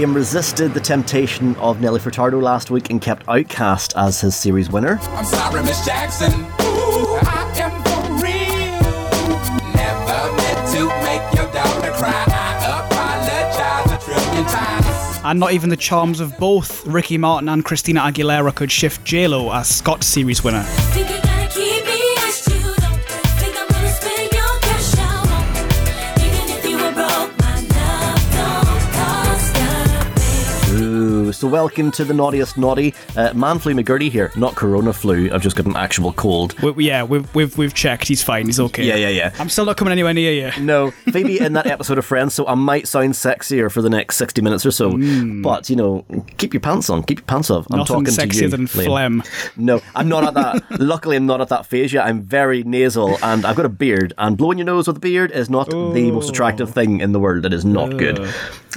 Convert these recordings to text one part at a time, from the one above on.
Liam resisted the temptation of Nelly Furtado last week and kept OutKast as his series winner. I'm sorry, Miss Jackson. Ooh, I am for real. Never meant to make your daughter cry. I apologize a trillion times. And not even the charms of both Ricky Martin and Christina Aguilera could shift JLo as Scott's series winner. So welcome to the naughtiest naughty. Uh, man flu McGurdy here, not corona flu. I've just got an actual cold. We, yeah, we've, we've we've checked. He's fine. He's okay. Yeah, yeah, yeah. I'm still not coming anywhere near you. No, Phoebe in that episode of Friends, so I might sound sexier for the next 60 minutes or so. But, you know, keep your pants on, keep your pants off. I'm Nothing talking to sexier you. than Liam. phlegm. No, I'm not at that. Luckily, I'm not at that phase yet. I'm very nasal and I've got a beard. And blowing your nose with a beard is not the most attractive thing in the world. It is not good.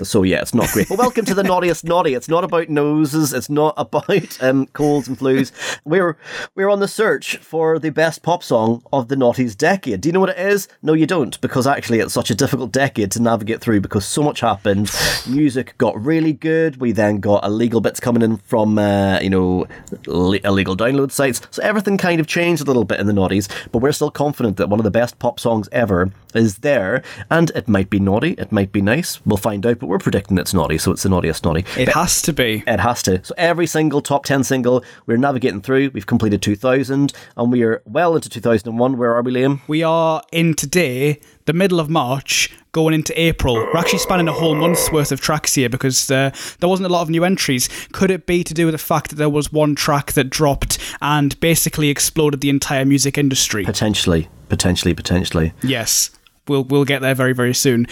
So, yeah, it's not great. But welcome to the naughtiest naughty. It's not about noses, it's not about um, colds and flus. We're, we're on the search for the best pop song of the noughties decade. Do you know what it is? No, you don't, because actually, it's such a difficult decade to navigate through because so much happened. Music got really good. We then got illegal bits coming in from, uh, you know, le- illegal download sites. So everything kind of changed a little bit in the noughties, but we're still confident that one of the best pop songs ever is there. And it might be naughty, it might be nice. We'll find out, but we're predicting it's naughty, so it's the naughtiest naughty. It has to be. It has to. So every single top 10 single we're navigating through, we've completed 2000 and we are well into 2001. Where are we, Liam? We are in today, the middle of March, going into April. We're actually spanning a whole month's worth of tracks here because uh, there wasn't a lot of new entries. Could it be to do with the fact that there was one track that dropped and basically exploded the entire music industry? Potentially, potentially, potentially. Yes. We'll, we'll get there very, very soon.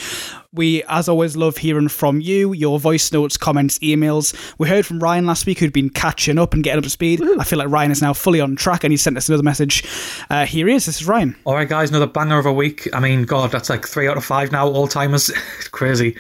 We, as always, love hearing from you, your voice notes, comments, emails. We heard from Ryan last week who'd been catching up and getting up to speed. I feel like Ryan is now fully on track and he sent us another message. Uh, here he is. This is Ryan. All right, guys, another banger of a week. I mean, God, that's like three out of five now, all timers. it's crazy.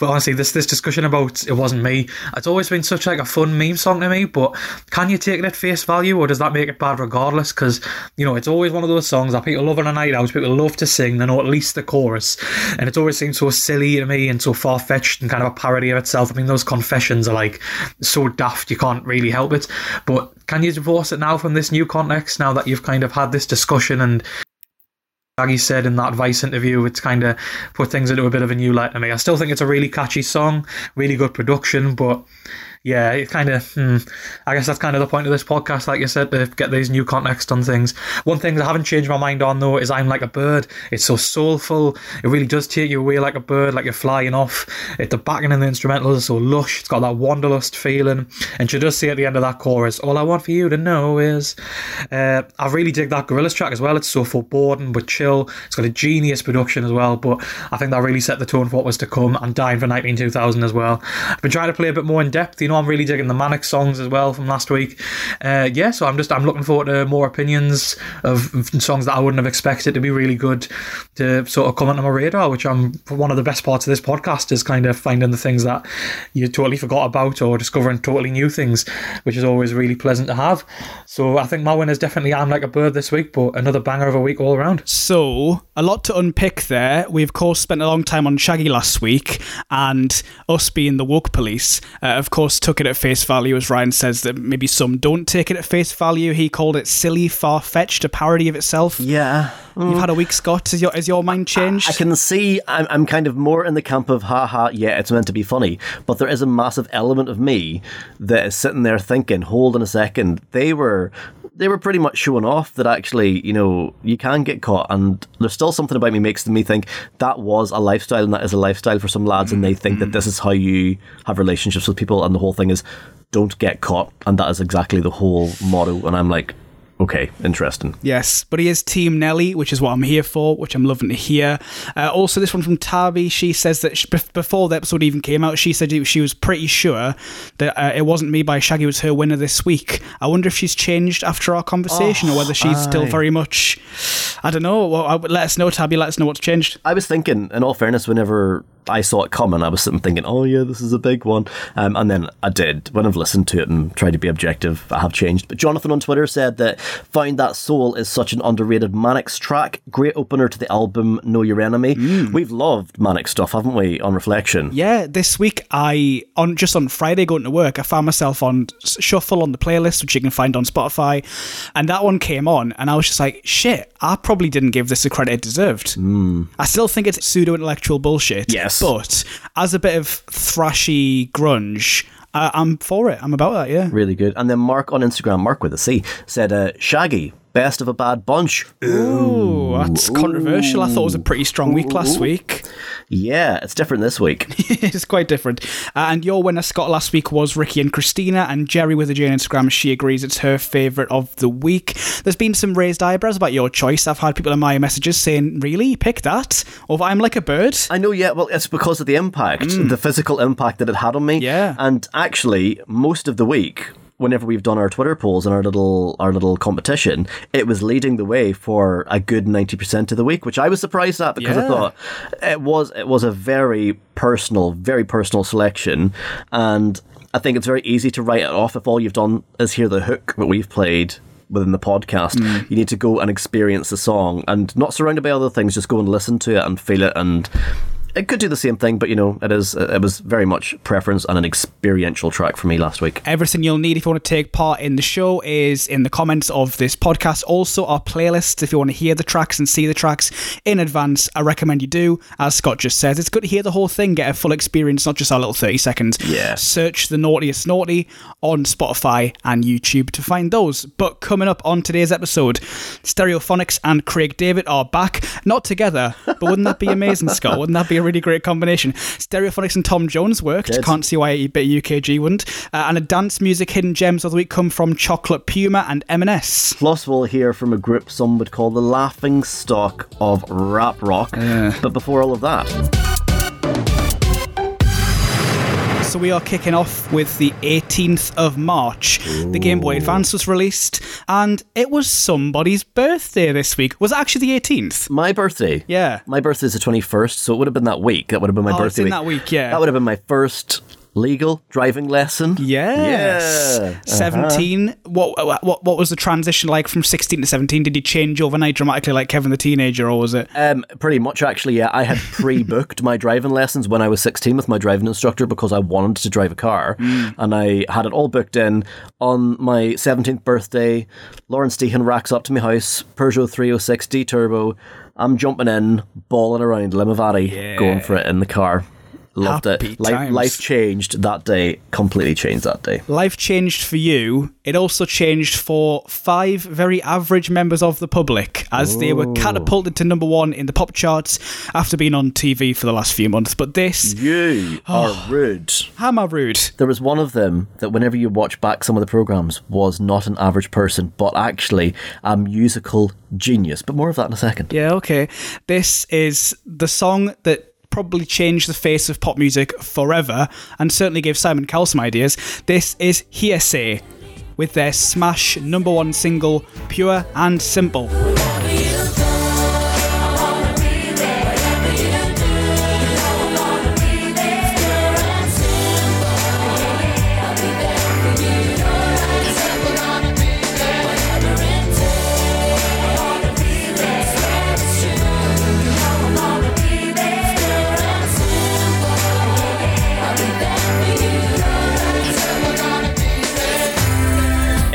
But honestly, this this discussion about it wasn't me. It's always been such like a fun meme song to me. But can you take it at face value, or does that make it bad regardless? Because you know, it's always one of those songs that people love on a night out. People love to sing. They know at least the chorus, and it always seems so silly to me and so far fetched and kind of a parody of itself. I mean, those confessions are like so daft you can't really help it. But can you divorce it now from this new context? Now that you've kind of had this discussion and Aggie said in that Vice interview, it's kind of put things into a bit of a new light to me. I still think it's a really catchy song, really good production, but yeah, it kind of, hmm, I guess that's kind of the point of this podcast, like you said, to get these new context on things. One thing that I haven't changed my mind on, though, is I'm Like a Bird. It's so soulful. It really does take you away like a bird, like you're flying off. It, the backing and the instrumentals are so lush. It's got that wanderlust feeling. And she does say at the end of that chorus, All I want for you to know is. Uh, I really dig that Gorillaz track as well. It's so foreboding but chill. It's got a genius production as well, but I think that really set the tone for what was to come and Dying for 19 2000 as well. I've been trying to play a bit more in depth. You know, I'm really digging the Manic songs as well from last week. Uh, yeah, so I'm just I'm looking forward to more opinions of, of songs that I wouldn't have expected to be really good to sort of come onto my radar. Which I'm one of the best parts of this podcast is kind of finding the things that you totally forgot about or discovering totally new things, which is always really pleasant to have. So I think my win is definitely I'm like a bird this week, but another banger of a week all around. So, a lot to unpick there. We, of course, spent a long time on Shaggy last week, and us being the woke police, uh, of course, took it at face value, as Ryan says that maybe some don't take it at face value. He called it silly, far fetched, a parody of itself. Yeah. You've had a week, Scott. Has your, has your mind changed? I can see I'm, I'm kind of more in the camp of haha, yeah, it's meant to be funny. But there is a massive element of me that is sitting there thinking, hold on a second, they were they were pretty much showing off that actually, you know, you can get caught. And there's still something about me makes me think that was a lifestyle and that is a lifestyle for some lads and they mm-hmm. think that this is how you have relationships with people. And the whole thing is don't get caught. And that is exactly the whole motto. And I'm like, okay, interesting. Yes, but he is Team Nelly, which is what I'm here for, which I'm loving to hear. Uh, also, this one from Tabby, she says that she, before the episode even came out, she said she was pretty sure that uh, It Wasn't Me by Shaggy was her winner this week. I wonder if she's changed after our conversation or whether she's still very much. I don't know. Well, let us know, Tabby. Let us know what's changed. I was thinking, in all fairness, whenever I saw it coming, I was sitting thinking, "Oh yeah, this is a big one," um, and then I did. When I've listened to it and tried to be objective, I have changed. But Jonathan on Twitter said that "Find That Soul" is such an underrated Manics track. Great opener to the album "Know Your Enemy." Mm. We've loved Manics stuff, haven't we? On reflection, Yeah, this week I on just on Friday going to work, I found myself on shuffle on the playlist, which you can find on Spotify, and that one came on, and I was just like, shit, I probably didn't give this the credit it deserved. Mm. I still think it's pseudo intellectual bullshit. Yes. but as a bit of thrashy grunge, I, I'm for it. I'm about that. Yeah. really good. And then Mark on Instagram, Mark with a C, said, uh, "Shaggy, best of a bad bunch." Ooh, that's controversial. I thought it was a pretty strong week last week. Yeah, it's different this week. it's quite different. Uh, and your winner, Scott, last week was Ricky and Christina, and Jerry with a J on Instagram. She agrees it's her favourite of the week. There's been some raised eyebrows about your choice. I've had people in my messages saying, Really? Pick that? Over I'm Like a Bird? I know, yeah. Well, it's because of the impact, the physical impact that it had on me. Yeah. And actually, most of the week, whenever we've done our Twitter polls and our little our little competition, it was leading the way for a good ninety percent of the week, which I was surprised at because I thought it was it was a very personal, very personal selection, and I think it's very easy to write it off if all you've done is hear the hook that we've played. Within the podcast, Mm. you need to go and experience the song and not surrounded by other things, just go and listen to it and feel it and it could do the same thing, but you know, it is it was very much preference and an experiential track for me last week. Everything you'll need if you want to take part in the show is in the comments of this podcast. Also, our playlists, if you want to hear the tracks and see the tracks in advance, I recommend you do. As Scott just says, it's good to hear the whole thing, get a full experience, not just our little 30 seconds. Yeah. Search The Naughtiest Naughty on Spotify and YouTube to find those. But coming up on today's episode, Stereophonics and Craig David are back, not together, but wouldn't that be amazing, Scott? Wouldn't that be a really great combination? Stereophonics and Tom Jones worked. Did. Can't see why a bit UKG wouldn't. Uh, and a dance music hidden gems of the week come from Chocolate Puma and M&S. Plus, we'll hear from a group some would call the laughing stock of rap rock. But before all of that, So we are kicking off with the 18th of March. The Game Boy Advance was released, and it was somebody's birthday this week. Was it actually the 18th? my birthday. Yeah. My birthday is the 21st, so it would have been that week. That would have been my Oh, it's birthday in that week, yeah. That would have been my first legal driving lesson. Yes. Yeah. Uh-huh. 17. What, what what was the transition like from 16 to 17? Did he change overnight dramatically like Kevin the Teenager, or was it? Um, pretty much, actually, yeah. I had pre-booked my driving lessons when I was 16 with my driving instructor because I wanted to drive a car, and I had it all booked in. On my 17th birthday, Lauren Stehan racks up to my house, Peugeot 306D turbo. I'm jumping in, balling around Limavady, going for it in the car. Loved Happy it. Life, life changed that day. Completely changed that day. Life changed for you. It also changed for five very average members of the public as they were catapulted to number one in the pop charts after being on TV for the last few months. But this, You are oh. rude. how am I rude? There was one of them that whenever you watch back some of the programs was not an average person, but actually a musical genius. But more of that in a second. Yeah, okay. This is the song that probably changed the face of pop music forever and certainly gave Simon Cowell some ideas. This is Hear'Say with their smash number one single, Pure and Simple.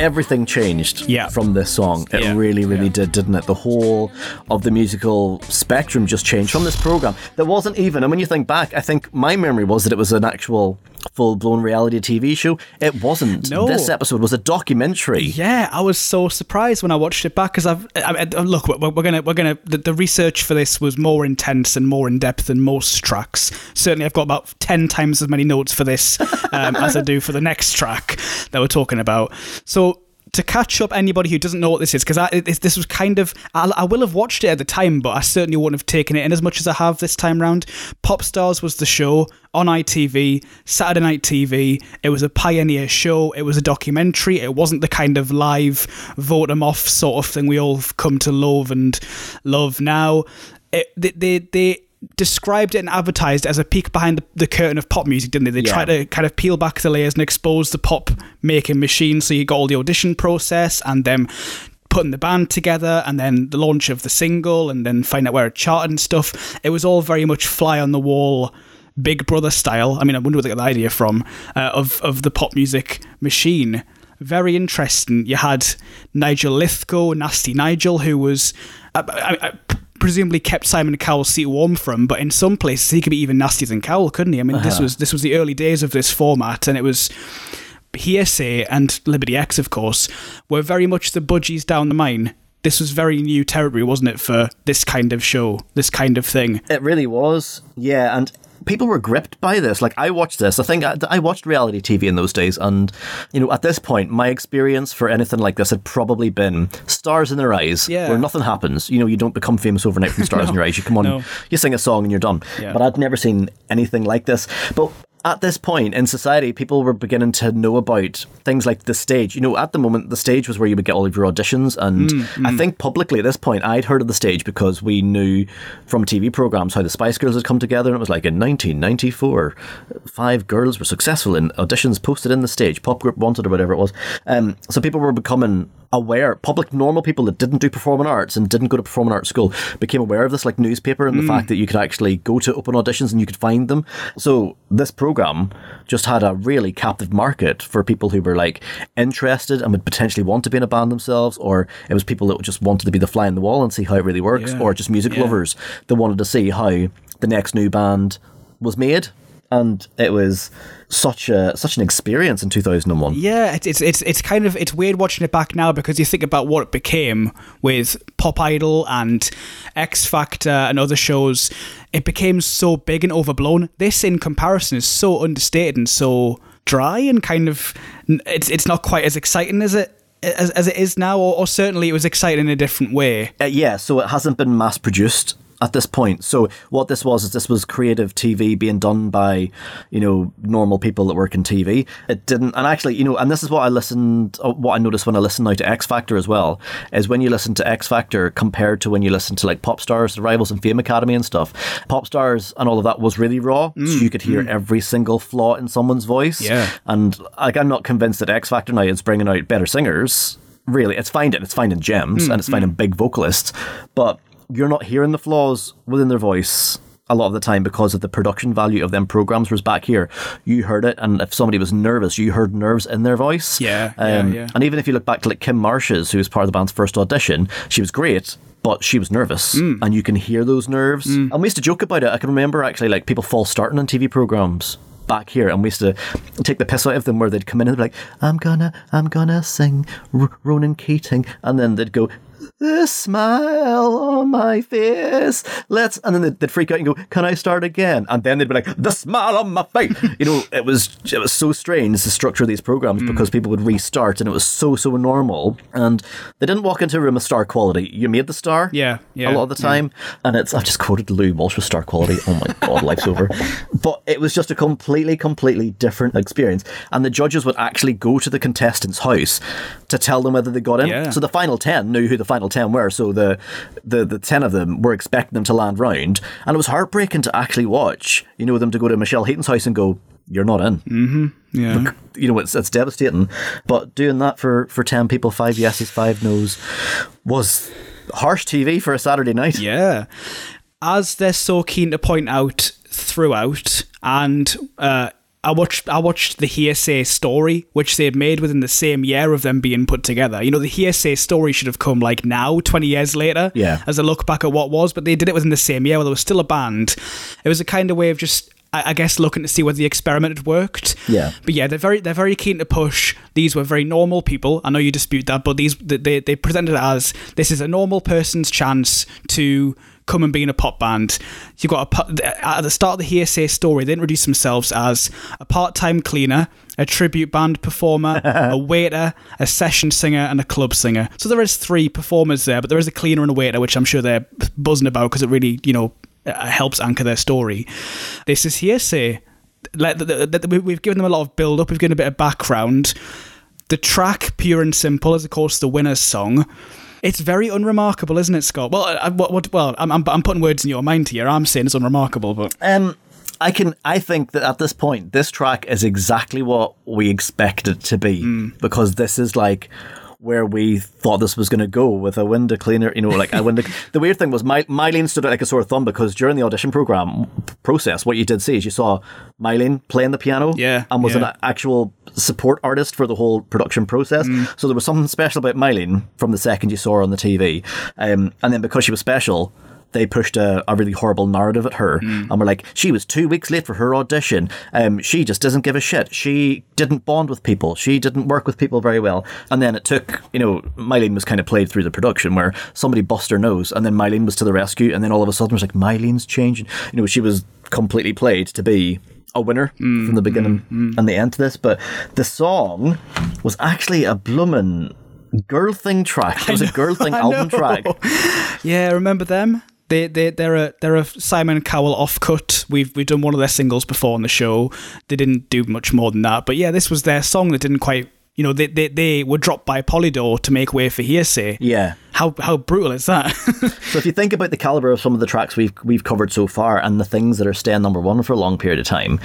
Everything changed Yeah. from this song. It Yeah, really, really yeah. did, didn't it? The whole of the musical spectrum just changed from this program. There wasn't even, and when you think back, I think my memory was that it was an actual full blown reality TV show. It wasn't. No. This episode was a documentary. Yeah, I was so surprised when I watched it back because I've I, I, look. We're, we're gonna we're gonna the, the research for this was more intense and more in depth than most tracks. Certainly, I've got about ten times as many notes for this um, as I do for the next track that we're talking about. So. To catch up anybody who doesn't know what this is, because this was kind of, I, I will have watched it at the time, but I certainly wouldn't have taken it in as much as I have this time round. Pop Stars was the show on ITV, Saturday Night TV. It was a pioneer show. It was a documentary. It wasn't the kind of live vote 'em off sort of thing we all come to love and love now. It, they, they, they described it and advertised it as a peek behind the, the curtain of pop music, didn't they? They Yeah. tried to kind of peel back the layers and expose the pop making machine. So you got all the audition process and them putting the band together and then the launch of the single and then find out where it charted and stuff. It was all very much fly on the wall. Big Brother style. I mean, I wonder where they got the idea from uh, of of the pop music machine. Very interesting. You had Nigel Lythgoe, Nasty Nigel, who was I, I, I presumably kept Simon Cowell's seat warm for him, but in some places he could be even nastier than Cowell, couldn't he? I mean, this uh-huh. was this was the early days of this format, and it was Hear'Say and Liberty X, of course, were very much the budgies down the mine. This was very new territory, wasn't it, for this kind of show, this kind of thing? It really was. Yeah, and people were gripped by this. Like I watched this. I think I, I watched reality TV in those days, and you know, at this point, my experience for anything like this had probably been stars in their eyes, Yeah. where nothing happens. You know, you don't become famous overnight from stars in your eyes. You come on, no. you sing a song, and you're done. Yeah. But I'd never seen anything like this. But at this point in society, people were beginning to know about things like the stage. You know, at the moment, the stage was where you would get all of your auditions. And Mm, I think publicly at this point, I'd heard of the stage because we knew from TV programs how the Spice Girls had come together. And it was like in 1994, five girls were successful in auditions posted in the stage, Pop Group Wanted or whatever it was. Um, so people were becoming aware, public, normal people that didn't do performing arts and didn't go to performing arts school became aware of this, like newspaper, and the fact that you could actually go to open auditions and you could find them. So this program just had a really captive market for people who were like interested and would potentially want to be in a band themselves, or it was people that just wanted to be the fly in the wall and see how it really works, Yeah. or just music Yeah. lovers that wanted to see how the next new band was made. And it was such a such an experience in two thousand and one. Yeah, it's, it's it's it's kind of it's weird watching it back now because you think about what it became with Pop Idol and X Factor and other shows. It became so big and overblown. This, in comparison, is so understated and so dry and kind of it's it's not quite as exciting as it as, as it is now, or, or certainly it was exciting in a different way. Uh, yeah, so it hasn't been mass produced at this point. So what this was is this was creative TV being done by, you know, normal people that work in TV. It didn't, and actually, you know, and this is what I listened, uh, what I noticed when I listened now to X Factor as well, is when you listen to X Factor compared to when you listen to like Pop Stars, The Rivals, and Fame Academy and stuff. Pop Stars and all of that was really raw, so mm, you could hear mm. every single flaw in someone's voice. Yeah. and like I'm not convinced that X Factor now is bringing out better singers really it's finding it's finding gems mm, and it's finding big vocalists but you're not hearing the flaws within their voice a lot of the time because of the production value of them programs. Was back here you heard it and if somebody was nervous you heard nerves in their voice. Yeah, yeah, um, yeah. and even if you look back to like Kym Marshes who was part of the band's first audition she was great but she was nervous. Mm. and you can hear those nerves. And we used to joke about it. I can remember actually like people false starting on TV programs back here and we used to take the piss out of them where they'd come in and be like I'm gonna I'm gonna sing R- Ronan Keating and then they'd go the smile on my face. Let's and then they'd, freak out and go can I start again? And then they'd be like the smile on my face. You know it was it was so strange the structure of these programs mm. because people would restart and it was so so normal. And they didn't walk into a room of star quality. You made the star Yeah, yeah, a lot of the time. And it's I've just quoted Lou Walsh with star quality. Oh my god life's over. But it was just a completely completely different experience. And the judges would actually go to the contestants house to tell them whether they got in. Yeah. so the final 10 knew who the final 10 were so the, the the 10 of them were expecting them to land round. And it was heartbreaking to actually watch you know them to go to Michelle Heaton's house and go you're not in. Yeah. you know it's it's devastating. But doing that for for 10 people five yeses five no's was harsh TV for a Saturday night. Yeah. As they're so keen to point out throughout, and uh, I watched I watched the Hear'Say story, which they had made within the same year of them being put together. You know, the Hear'Say story should have come like now, twenty years later. Yeah. As a look back at what was, but they did it within the same year while there was still a band. It was a kind of way of just I I guess looking to see whether the experiment had worked. Yeah. But yeah, they're very they're very keen to push. These were very normal people. I know you dispute that, but these they they presented it as this is a normal person's chance to come and be in a pop band. You've got a at the start of the Hear'Say story, they introduce themselves as a part-time cleaner, a tribute band performer, a waiter, a session singer, and a club singer. So there is three performers there, but there is a cleaner and a waiter, which I'm sure they're buzzing about because it really you know uh, helps anchor their story. This is Hear'Say let we've given them a lot of build up. We've given a bit of background. The track, pure and simple, is of course the winner's song. It's very unremarkable, isn't it, Scott? Well, I, what, what, well, I'm, I'm, I'm putting words in your mind here. I'm saying it's unremarkable, but Um, I can. I think that at this point, this track is exactly what we expect it to be because this is like where we thought this was going to go with a window cleaner. You know, like a window. the weird thing was, My, Myleene stood out like a sore thumb because during the audition program process, what you did see is you saw Myleene playing the piano, Yeah, and was yeah. an actual support artist for the whole production process. So there was something special about Myleene from the second you saw her on the TV, um, and then because she was special they pushed a, a really horrible narrative at her and were like, she was two weeks late for her audition. Um, she just doesn't give a shit. She didn't bond with people. She didn't work with people very well. And then it took, you know, Myleene was kind of played through the production where somebody bust her nose and then Myleene was to the rescue. And then all of a sudden it was like, Myleene's changing. You know, she was completely played to be a winner mm, from the beginning mm, mm. and the end to this. But the song was actually a bloomin' girl thing track. It was a girl thing I album know. track. yeah, remember them? They they they're a they're a Simon Cowell offcut. We've we've done one of their singles before on the show. They didn't do much more than that, but yeah, this was their song that didn't quite. You know, they they, they were dropped by Polydor to make way for Hear'Say. Yeah. How how brutal is that? So if you think about the caliber of some of the tracks we've we've covered so far and the things that are staying number one for a long period of time,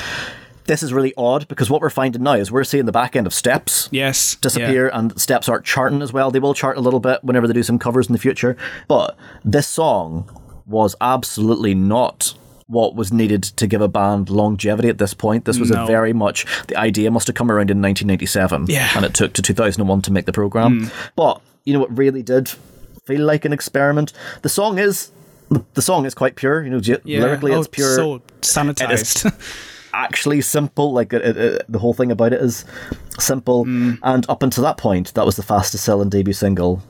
this is really odd because what we're finding now is we're seeing the back end of steps yes, disappear and steps aren't charting as well. They will chart a little bit whenever they do some covers in the future. But this song was absolutely not what was needed to give a band longevity at this point. This was No. a very much the idea must have come around in 1997 Yeah. and it took to 2001 to make the program. But you know what really did feel like an experiment? The song is the song is quite pure, you know, Yeah. lyrically Oh, it's pure so sanitized. actually simple. Like it, it, it- the whole thing about it is simple. Mm. And up until that point, that was the fastest selling debut single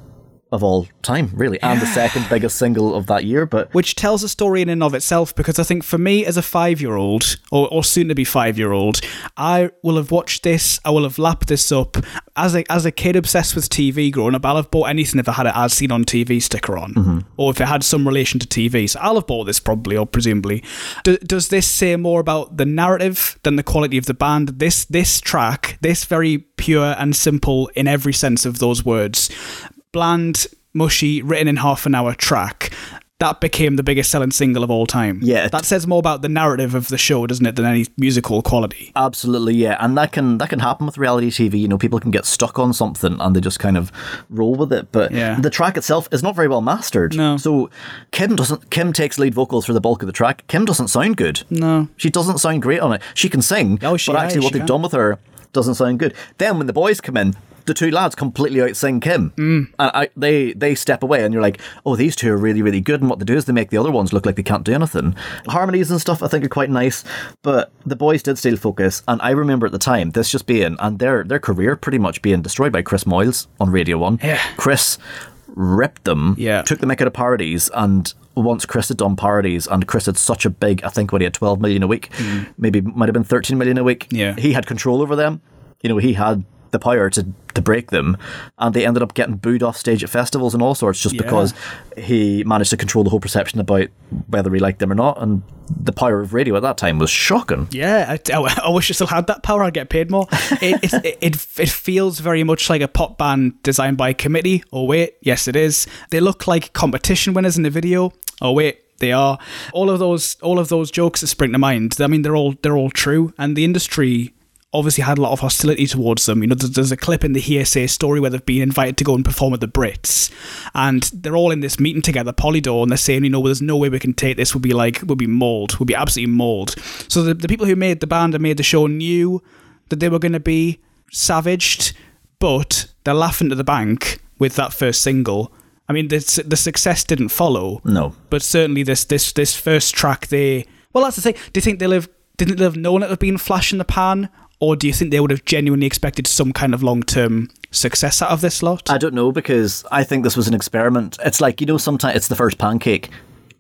of all time, really, and the second biggest single of that year. But which tells a story in and of itself because I think for me as a five year old or, or soon to be five year old, I will have watched this, I will have lapped this up. As a as a kid obsessed with TV growing up, I'll have bought anything if I had it as seen on TV sticker on. Mm-hmm. Or if it had some relation to TV. So I'll have bought this probably or presumably. Do, does this say more about the narrative than the quality of the band? This this track, this very pure and simple in every sense of those words, bland, mushy, written in half an hour track. That became the biggest selling single of all time. Yeah, that says more about the narrative of the show, doesn't it, than any musical quality? absolutely, yeah, and that can that can happen with reality TV. You know, people can get stuck on something and they just kind of roll with it. But Yeah. the track itself is not very well mastered. No. So Kym doesn't. Kym takes lead vocals for the bulk of the track. Kym doesn't sound good. No. She doesn't sound great on it. She can sing, Oh, she- but yeah, actually, what they've can. done with her doesn't sound good. Then when the boys come in, the two lads completely outsing Kym, Mm. and I, they they step away, and you're like, oh, these two are really really good. And what they do is they make the other ones look like they can't do anything. Harmonies and stuff I think are quite nice, but the boys did steal focus, and I remember at the time this just being and their their career pretty much being destroyed by Chris Moyles on Radio One. Yeah. Chris ripped them, Yeah. took the mick out of parodies, and once Chris had done parodies, and Chris had such a big, I think, when he had 12 million a week, maybe might have been 13 million a week, Mm. Yeah. he had control over them. You know, he had the power to, to break them, and they ended up getting booed off stage at festivals and all sorts just Yeah. because he managed to control the whole perception about whether we liked them or not, and the power of radio at that time was shocking. Yeah, I, I- I wish I still had that power. I'd get paid more. It, it, it, it, it feels very much like a pop band designed by a committee. Oh, wait, yes, it is. They look like competition winners in the video. Oh, wait. They are all of those all of those jokes that spring to mind. I mean, they're all they're all true, and the industry obviously had a lot of hostility towards them. You know, there's, there's a clip in the Hear'Say story where they've been invited to go and perform at the Brits, and they're all in this meeting together, Polydor, and they're saying, you know, well, there's no way we can take this. We'll be like, we'll be mauled. We'll be absolutely mauled. So the, the people who made the band and made the show knew that they were going to be savaged, but they're laughing to the bank with that first single. I mean, the, the success didn't follow No. but certainly this this this first track they well that's the thing do you think they'll have didn't they have known it have been flash in the pan or do you think they would have genuinely expected some kind of long-term success out of this lot I don't know because I think this was an experiment. It's like, you know, sometimes it's the first pancake.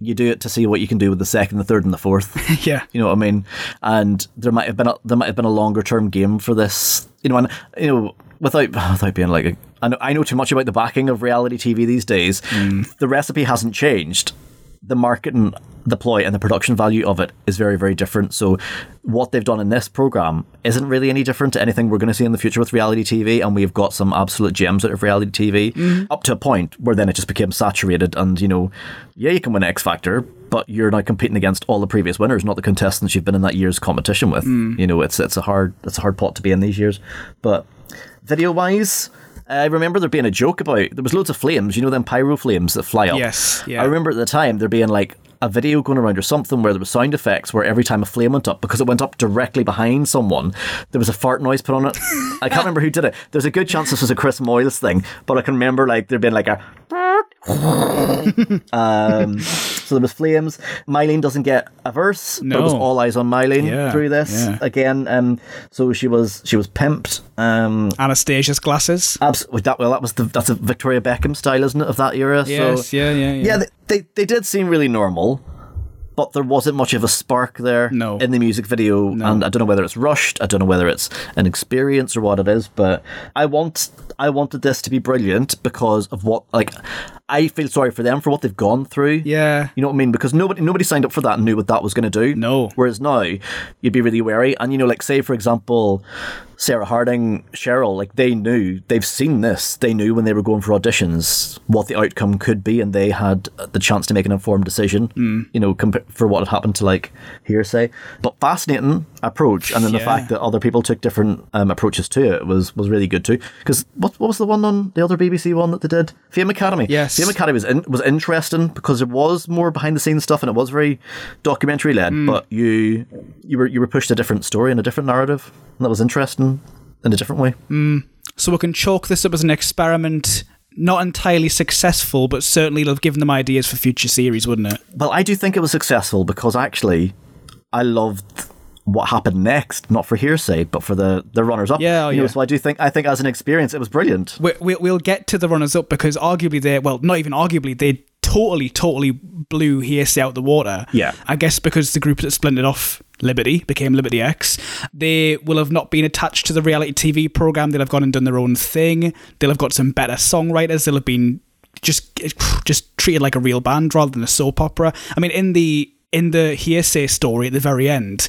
You do it to see what you can do with the second, the third, and the fourth. yeah You know what I mean? And there might have been a, there might have been a longer term game for this. You know, and you know, without without being like, a, I know I know too much about the backing of reality TV these days. Mm. The recipe hasn't changed. The marketing the ploy and the production value of it is very, very different. So, what they've done in this program isn't really any different to anything we're going to see in the future with reality TV. And we've got some absolute gems out of reality TV mm-hmm. up to a point where then it just became saturated. And, you know, yeah, you can win X Factor, but you're now competing against all the previous winners, not the contestants you've been in that year's competition with. Mm. You know, it's it's a hard it's a hard pot to be in these years. But video wise, I remember there being a joke about there was loads of flames, you know, them pyro flames that fly up. Yes, yeah. I remember at the time there being like a video going around or something where there was sound effects where every time a flame went up because it went up directly behind someone, there was a fart noise put on it. I can't remember who did it. There's a good chance this was a Chris Moyles thing, but I can remember like there being like a um, so there was flames. Myleene doesn't get a verse, but it was No. all eyes on Mylene Yeah, through this yeah. again. Um, so she was she was pimped. Um, Anastasia's glasses. abs- with that well, that was the that's a Victoria Beckham style, isn't it, of that era? Yes, so, yeah, yeah, yeah. yeah. They, they they did seem really normal. But there wasn't much of a spark there No. in the music video, and I don't know whether it's rushed. I don't know whether it's an experience or what it is. But I want, I wanted this to be brilliant because of what, like, I feel sorry for them for what they've gone through. Yeah. You know what I mean? Because nobody nobody signed up for that and knew what that was going to do. No. Whereas now, you'd be really wary. And, you know, like, say, for example, Sarah Harding, Cheryl, like, they knew, they've seen this. They knew when they were going for auditions what the outcome could be, and they had the chance to make an informed decision, Mm. you know, compa- for what had happened to, like, Hear'Say. But fascinating approach. And then the fact that other people took different um, approaches to it was, was really good, too. Because what, what was the one on the other BBC one that they did? Fame Academy. Yes. Fame Academy was in, was interesting because it was more behind the scenes stuff and it was very documentary led. Hmm. But you you were you were pushed a different story and a different narrative, and that was interesting in a different way. So we can chalk this up as an experiment, not entirely successful, but certainly it'll have given them ideas for future series, wouldn't it? Well, I do think it was successful because actually, I loved what happened next, not for Hear'Say, but for the the runners up. Yeah, oh, you know, yeah. so I do think I think as an experience, it was brilliant. We, we, we'll get to the runners up because arguably they, well, not even arguably, they totally, totally blew Hear'Say out the water. Yeah. I guess because the group that splintered off Liberty became Liberty X, they will have not been attached to the reality TV program. They'll have gone and done their own thing. They'll have got some better songwriters. They'll have been just just treated like a real band rather than a soap opera. I mean, in the in the Hear'Say story at the very end,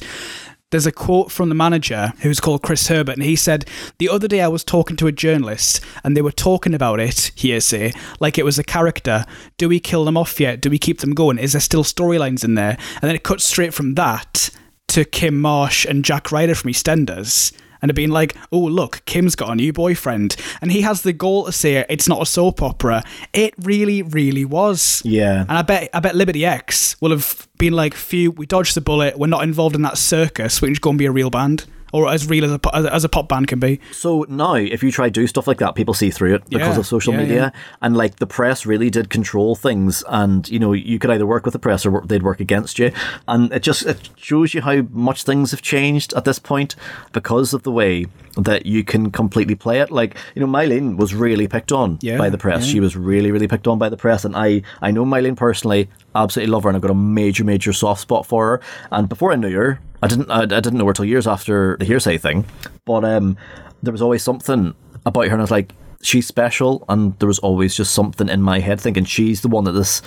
there's a quote from the manager who's called Chris Herbert, and he said, The other day I was talking to a journalist, and they were talking about it, Hear'Say, like it was a character. Do we kill them off yet? Do we keep them going? Is there still storylines in there? And then it cuts straight from that to Kym Marsh and Jack Ryder from EastEnders. And it being like, oh, look, Kym's got a new boyfriend. And he has the goal to say it's not a soap opera. It really, really was. Yeah. And I bet I bet Liberty X will have been like, phew, we dodged the bullet. We're not involved in that circus. We can just go and be a real band. Or as real as a, as a- as a pop band can be. So now, if you try to do stuff like that, people see through it because Yeah, of social yeah, media, and like the press really did control things, and you know you could either work with the press or they'd work against you, and it just it shows you how much things have changed at this point because of the way that you can completely play it. Like you know, Myleene was really picked on Yeah, by the press. yeah. She was really really picked on by the press, and I I know Myleene personally, absolutely love her, and I've got a major major soft spot for her. And before I knew her, I didn't I, I didn't know her till years after the Hear'Say thing, but um, there was always something about her, and I was like, she's special, and there was always just something in my head thinking she's the one that this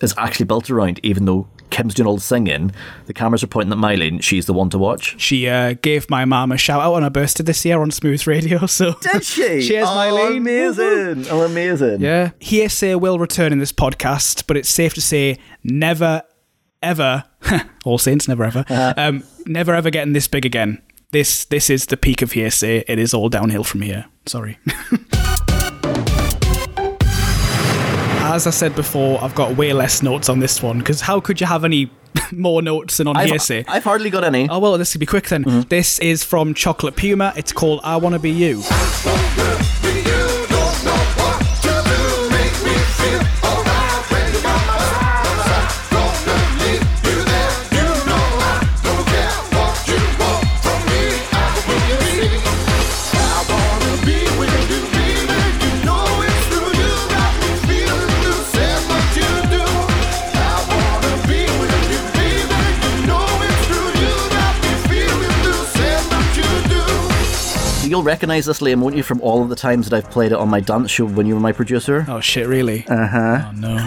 is actually built around, even though. Kym's doing all the singing. The cameras are pointing at Myleene. She's the one to watch. She uh, gave my mum a shout out on her birthday this year on Smooth Radio. So Did she? Cheers, oh, Myleene. Amazing. Oh, amazing. Yeah. Hear'Say will return in this podcast, but it's safe to say never, ever, all saints, never ever, um, never ever getting this big again. This this is the peak of Hear'Say. It is all downhill from here. Sorry. As I said before, I've got way less notes on this one because how could you have any more notes than on I've, Hear'Say? I've hardly got any. Oh well, this could be quick then. This is from Chocolate Puma. It's called "I Want to Be You." You'll recognise this, Liam, won't you, from all of the times that I've played it on my dance show when you were my producer? Oh shit, really? Uh huh. Oh no.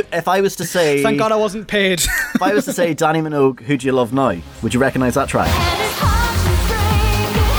If I was to say, Thank God I wasn't paid. if I was to say Dannii Minogue, who do you love now? Would you recognise that track? And it's hard to break a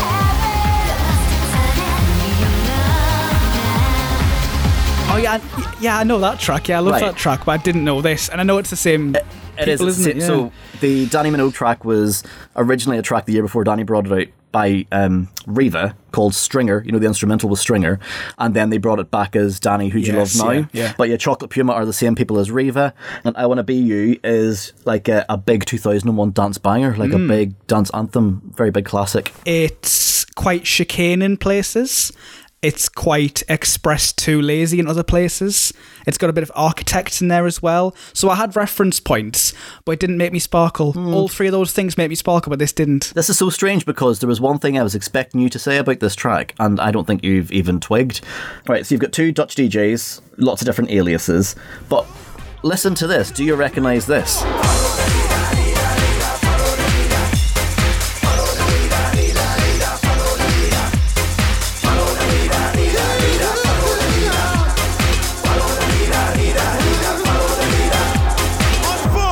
habit. oh yeah, yeah, I know that track. Yeah, I love Right. that track, but I didn't know this, and I know it's the same. It is. people, isn't it? it's- So the Dannii Minogue track was originally a track the year before Dannii brought it out by um, Riva called Stringer. You know, the instrumental was Stringer, and then they brought it back as Dannii, Who Do You Love Now? yeah, yeah. But yeah, Chocolate Puma are the same people as Riva, and I Wanna Be You is like a, a big 2001 dance banger, like Mm. a big dance anthem, very big classic. it's quite chicane in places. It's quite expressed too lazy in other places. It's got a bit of architect in there as well. So I had reference points, but it didn't make me sparkle. Hmm. All three of those things made me sparkle, but this didn't. This is so strange because there was one thing I was expecting you to say about this track, and I don't think you've even twigged. Right, so you've got two Dutch DJs, lots of different aliases, but listen to this. Do you recognise this?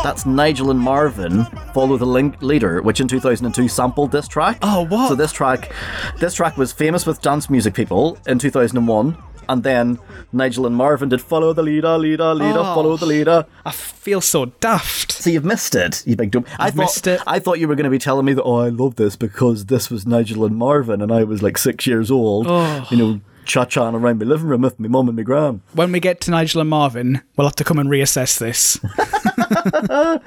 That's Nigel and Marvin follow the link leader, which in 2002 sampled this track. Oh, what? So this track, this track was famous with dance music people in 2001, and then Nigel and Marvin did follow the leader, leader, leader, Oh. follow the leader. I feel so daft. So you've missed it, you big dumb. I thought, missed it. I thought you were going to be telling me that. Oh, I love this because this was Nigel and Marvin, and I was like six years old. Oh. You know, cha-chaing around my living room with my mum and my gran. When we get to Nigel and Marvin, we'll have to come and reassess this.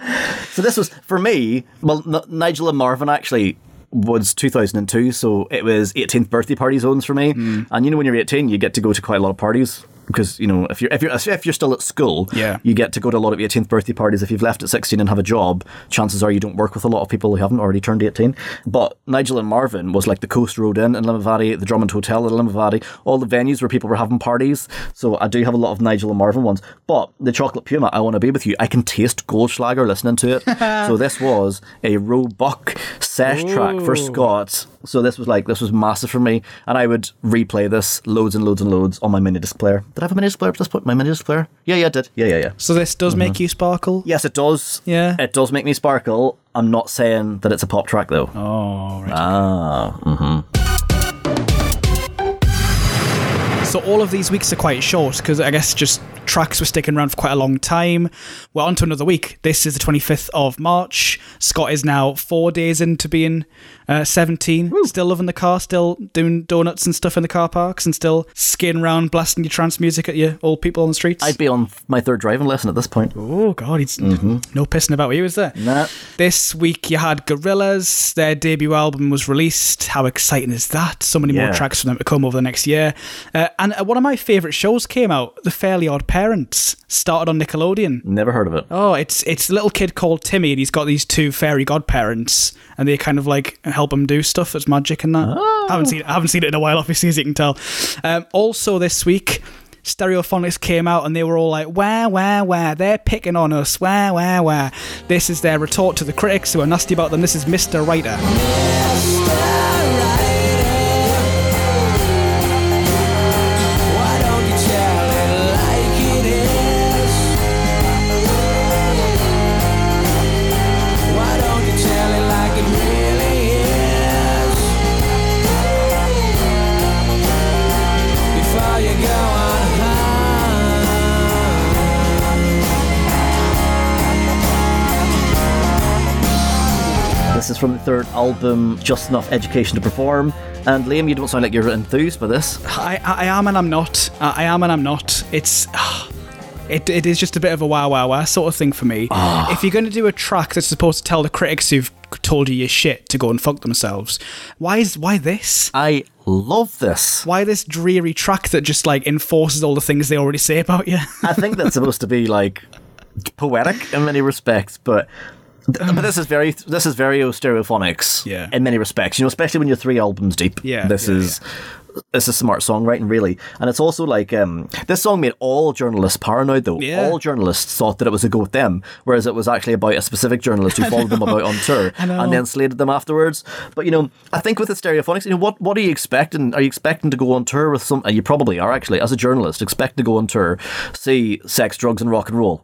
So this was for me. Well, N- Nigel and Marvin actually was 2002, so it was 18th birthday party zones for me. Hmm. And you know, when you're 18, you get to go to quite a lot of parties because you know if you're if you're if you're still at school, Yeah. you get to go to a lot of 18th birthday parties. If you've left at 16 and have a job, chances are you don't work with a lot of people who haven't already turned 18. But Nigel and Marvin was like the Coast Road Inn in Limavady, the Drummond Hotel in Limavady, all the venues where people were having parties. So I do have a lot of Nigel and Marvin ones. But the Chocolate Puma, I want to be with you. I can taste Goldschlager listening to it. so this was a Roebuck sesh track for Scott. So this was like this was massive for me, and I would replay this loads and loads and loads on my mini disc player. Did I have a mini disc player at this point? My mini disc player? Yeah, yeah, I did. Yeah, yeah, yeah. So this does make you sparkle? Yes, it does. Yeah. it does make me sparkle. I'm not saying that it's a pop track though. Oh, right. Ah, mhm. So all of these weeks are quite short because I guess just tracks were sticking around for quite a long time. We're on to another week. This is the 25th of March. Scott is now four days into being uh, 17. Still loving the car, still doing donuts and stuff in the car parks, and still skidding around blasting your trance music at you old people on the streets. I'd be on my third driving lesson at this point. oh, God, he's no pissing about with you, is there? Nah. This week you had Gorillaz. Their debut album was released. How exciting is that? So many Yeah. more tracks for them to come over the next year. Uh, and uh, one of my favourite shows came out. The Fairly Odd Parents started on Nickelodeon. Never heard of it. Oh, it's it's a little kid called Timmy, and he's got these two fairy godparents, and they kind of like help him do stuff that's magic and that. I haven't seen I haven't seen it in a while, obviously, as you can tell. Um, also, this week. Stereophonics came out and they were all like, where, where, where? They're picking on us. Where, where, where? This is their retort to the critics who are nasty about them. This is Mr. Writer. Third album, Just Enough Education to Perform. And Liam, you don't sound like you're enthused by this. I, I am and I'm not. I, I am and I'm not. It's. It, it is just a bit of a wow wow wow sort of thing for me. Ah. If you're going to do a track that's supposed to tell the critics who've told you your shit to go and fuck themselves, why is why this? I love this. Why this dreary track that just like enforces all the things they already say about you? I think that's supposed to be like poetic in many respects, but but this is very this is very stereophonics Yeah. in many respects. You know, especially when you're three albums deep. Yeah, this yeah, is it's a smart songwriting, really, and it's also like um, this song made all journalists paranoid. Though Yeah. all journalists thought that it was a go with them, whereas it was actually about a specific journalist who followed them about on tour and then slated them afterwards. But you know, I think with the stereophonics, you know, what what are you expecting? Are you expecting to go on tour with some? You probably are actually, as a journalist, expect to go on tour, see sex, drugs, and rock and roll.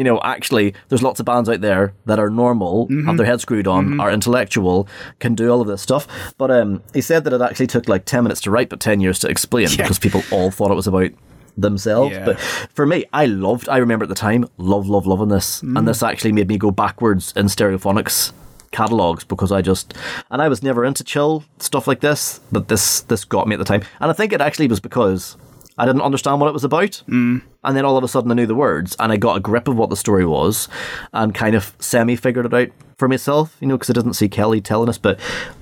You know, actually, there's lots of bands out there that are normal, have mm-hmm. their head screwed on, mm-hmm. are intellectual, can do all of this stuff. But um, he said that it actually took like 10 minutes to write, but 10 years to explain because people all thought it was about themselves. Yeah. But for me, I loved, I remember at the time, love, love, loving this. And mm-hmm. this actually made me go backwards in stereophonics catalogs because I just and I was never into chill stuff like this but this this got me at the time and I think it actually was because I didn't understand what it was about mm. and then all of a sudden I knew the words and I got a grip of what the story was and kind of semi figured it out for myself you know because I didn't see Kelly telling us but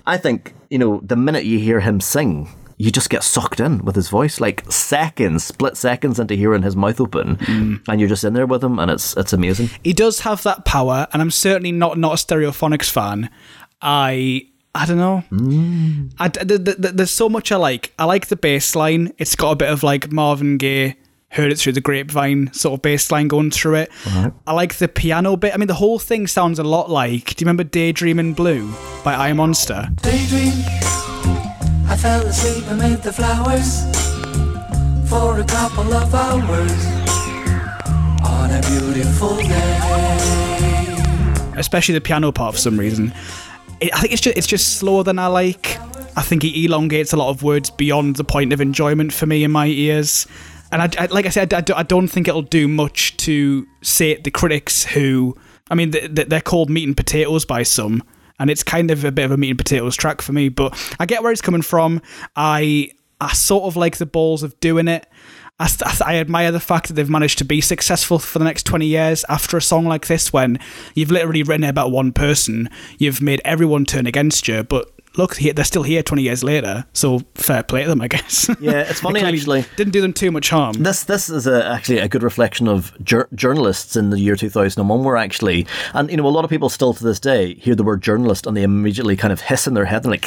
I think you know the minute you hear him sing you just get sucked in with his voice like seconds split seconds into hearing his mouth open and you're just in there with him and it's it's amazing he does have that power, and I'm certainly not not a Stereophonics fan. I I don't know. Mm. I, th- th- th- there's so much I like. I like the bass line. It's got a bit of like Marvin Gaye. Heard it through the grapevine sort of bass line going through it. I like the piano bit. I mean, the whole thing sounds a lot like. Do you remember "Daydream in Blue" by I Monster? Daydream. I fell asleep amid the flowers for a couple of hours on a beautiful day. especially the piano part for some reason. It, I think it's just it's just slower than I like. I think he elongates a lot of words beyond the point of enjoyment for me in my ears. And I, I- like I said, I, I don't think it'll do much to sate the critics who, I mean, th- th- they're called meat and potatoes by some, and it's kind of a bit of a meat and potatoes track for me. But I get where it's coming from. I I sort of like the balls of doing it. I, I admire the fact that they've managed to be successful for the next 20 years after a song like this when you've literally written it about one person, you've made everyone turn against you, but look, they're still here 20 years later, so fair play to them, I guess. Yeah, it's funny, clearly actually. Didn't do them too much harm. This this is a, actually a good reflection of jur- journalists in the year 2001 were actually, and you know, a lot of people still to this day hear the word journalist and they immediately kind of hiss in their head and like,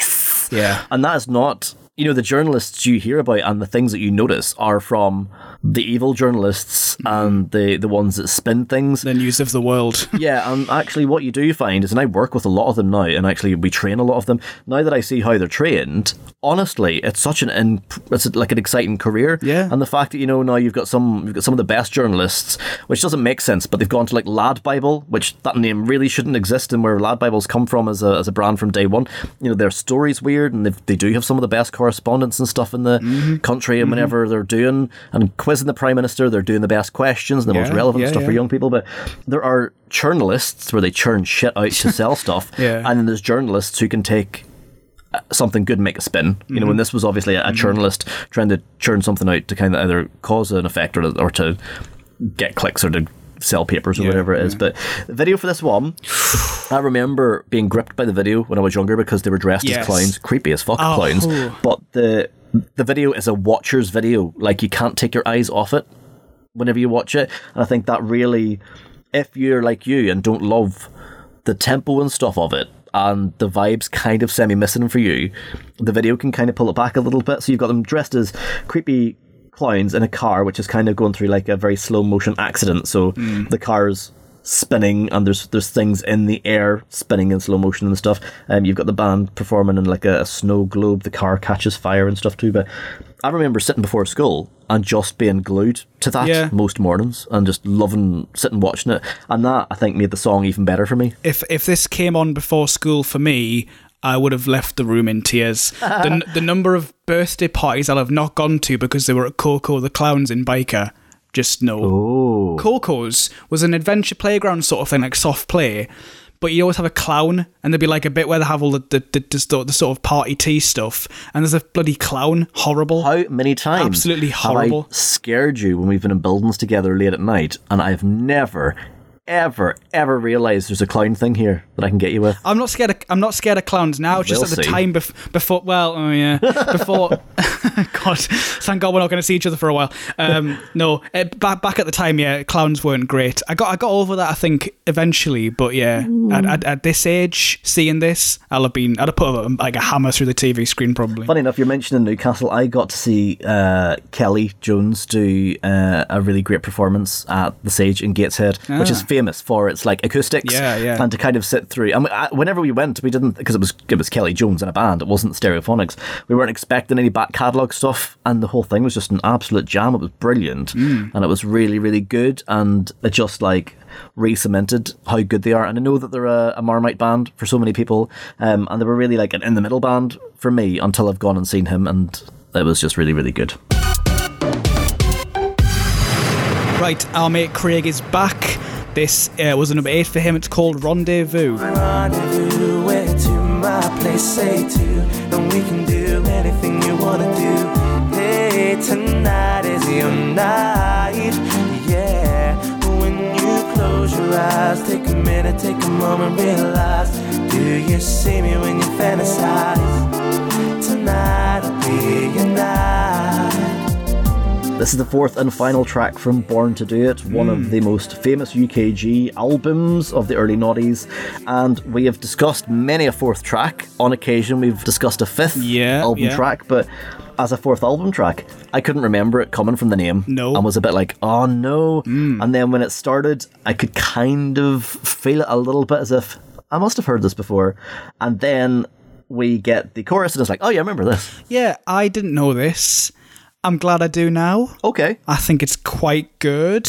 Yeah. and that is not, you know, the journalists you hear about and the things that you notice are from the evil journalists and the the ones that spin things. the news of the world. Yeah, and actually, what you do find is, and I work with a lot of them now, and actually we train a lot of them. Now that I see how they're trained, honestly, it's such an it's like an exciting career. Yeah. and the fact that you know now you've got some you've got some of the best journalists, which doesn't make sense, but they've gone to like Lad Bible, which that name really shouldn't exist, and where Lad Bibles come from as a as a brand from day one. You know, their story's weird, and they've, they do have some of the best correspondents and stuff in the Mm-hmm. country. And whenever they're doing and quizzing the prime minister, they're doing the best questions and the most relevant yeah, stuff for young people. But there are journalists where they churn shit out to sell stuff, Yeah. and then there's journalists who can take uh, something good and make a spin. You Mm-hmm. know, when this was obviously a, a journalist trying to churn something out to kind of either cause an effect or, or to get clicks or to sell papers or whatever it is. But the video for this one, I remember being gripped by the video when I was younger because they were dressed Yes. as clowns, creepy as fuck Oh. clowns. But the the video is a watcher's video, like you can't take your eyes off it whenever you watch it. And I think that really, if you're like you and don't love the tempo and stuff of it, and the vibes kind of semi missing for you, the video can kind of pull it back a little bit. So you've got them dressed as creepy clowns in a car, which is kind of going through like a very slow motion accident. So mm. the car's spinning and there's there's things in the air spinning in slow motion and stuff. Um, you've got the band performing in like a, a snow globe. The car catches fire and stuff too. But I remember sitting before school and just being glued to that Yeah. most mornings and just loving sitting watching it. And that I think made the song even better for me. if if this came on before school for me, I would have left the room in tears. the, n- the number of birthday parties I'll have not gone to because they were at Coco the Clowns in Byker, just no. Oh, Coco's was an adventure playground sort of thing, like soft play. But you always have a clown, and there'd be like a bit where they have all the the, the, the, sort- the sort of party tea stuff, and there's a bloody clown, horrible. How many times Absolutely horrible. scared you when we've been in buildings together late at night, and I've never, ever, ever realize there's a clown thing here that I can get you with? I'm not scared. Of, I'm not scared of clowns now. It's just We'll at the see. time bef- before. Well, oh yeah, before. God, thank God we're not going to see each other for a while. Um, no, uh, back back at the time, yeah, clowns weren't great. I got I got over that. I think eventually, but yeah, at, at, at this age, seeing this, I'll have been. I'd have put a, like a hammer through the TV screen probably. Funny enough, you're mentioning Newcastle. I got to see uh, Kelly Jones do uh, a really great performance at the Sage in Gateshead, which is Ah. Famous for its like acoustics. Yeah, yeah. And to kind of sit through. Mean, I, whenever we went, we didn't because it was it was Kelly Jones in a band. It wasn't Stereophonics. We weren't expecting any back catalogue stuff, and the whole thing was just an absolute jam. It was brilliant, Mm. and it was really really good, and it just like re-cemented how good they are. And I know that they're a, a Marmite band for so many people, um, and they were really like an in the middle band for me until I've gone and seen him, and it was just really really good. Right, our mate Craig is back. This uh, was a number eight for him. It's called Rendezvous. Rendezvous, to my place, say to, and we can do anything you wanna do. Hey, tonight is your night, yeah. When you close your eyes, take a minute, take a moment, realize. Do you see me when you fantasize? Tonight'll be your night. This is the fourth and final track from Born to Do It, one of hmm. the most famous UKG albums of the early noughties. And we have discussed many a fourth track. On occasion, we've discussed a fifth Yeah, album yeah. track, but as a fourth album track, I couldn't remember it coming from the name. No. And was a bit like, oh no. Hmm. And then when it started, I could kind of feel it a little bit as if I must have heard this before. And then we get the chorus, and it's like, oh yeah, I remember this. Yeah, I didn't know this. I'm glad I do now. Okay. I think it's quite good.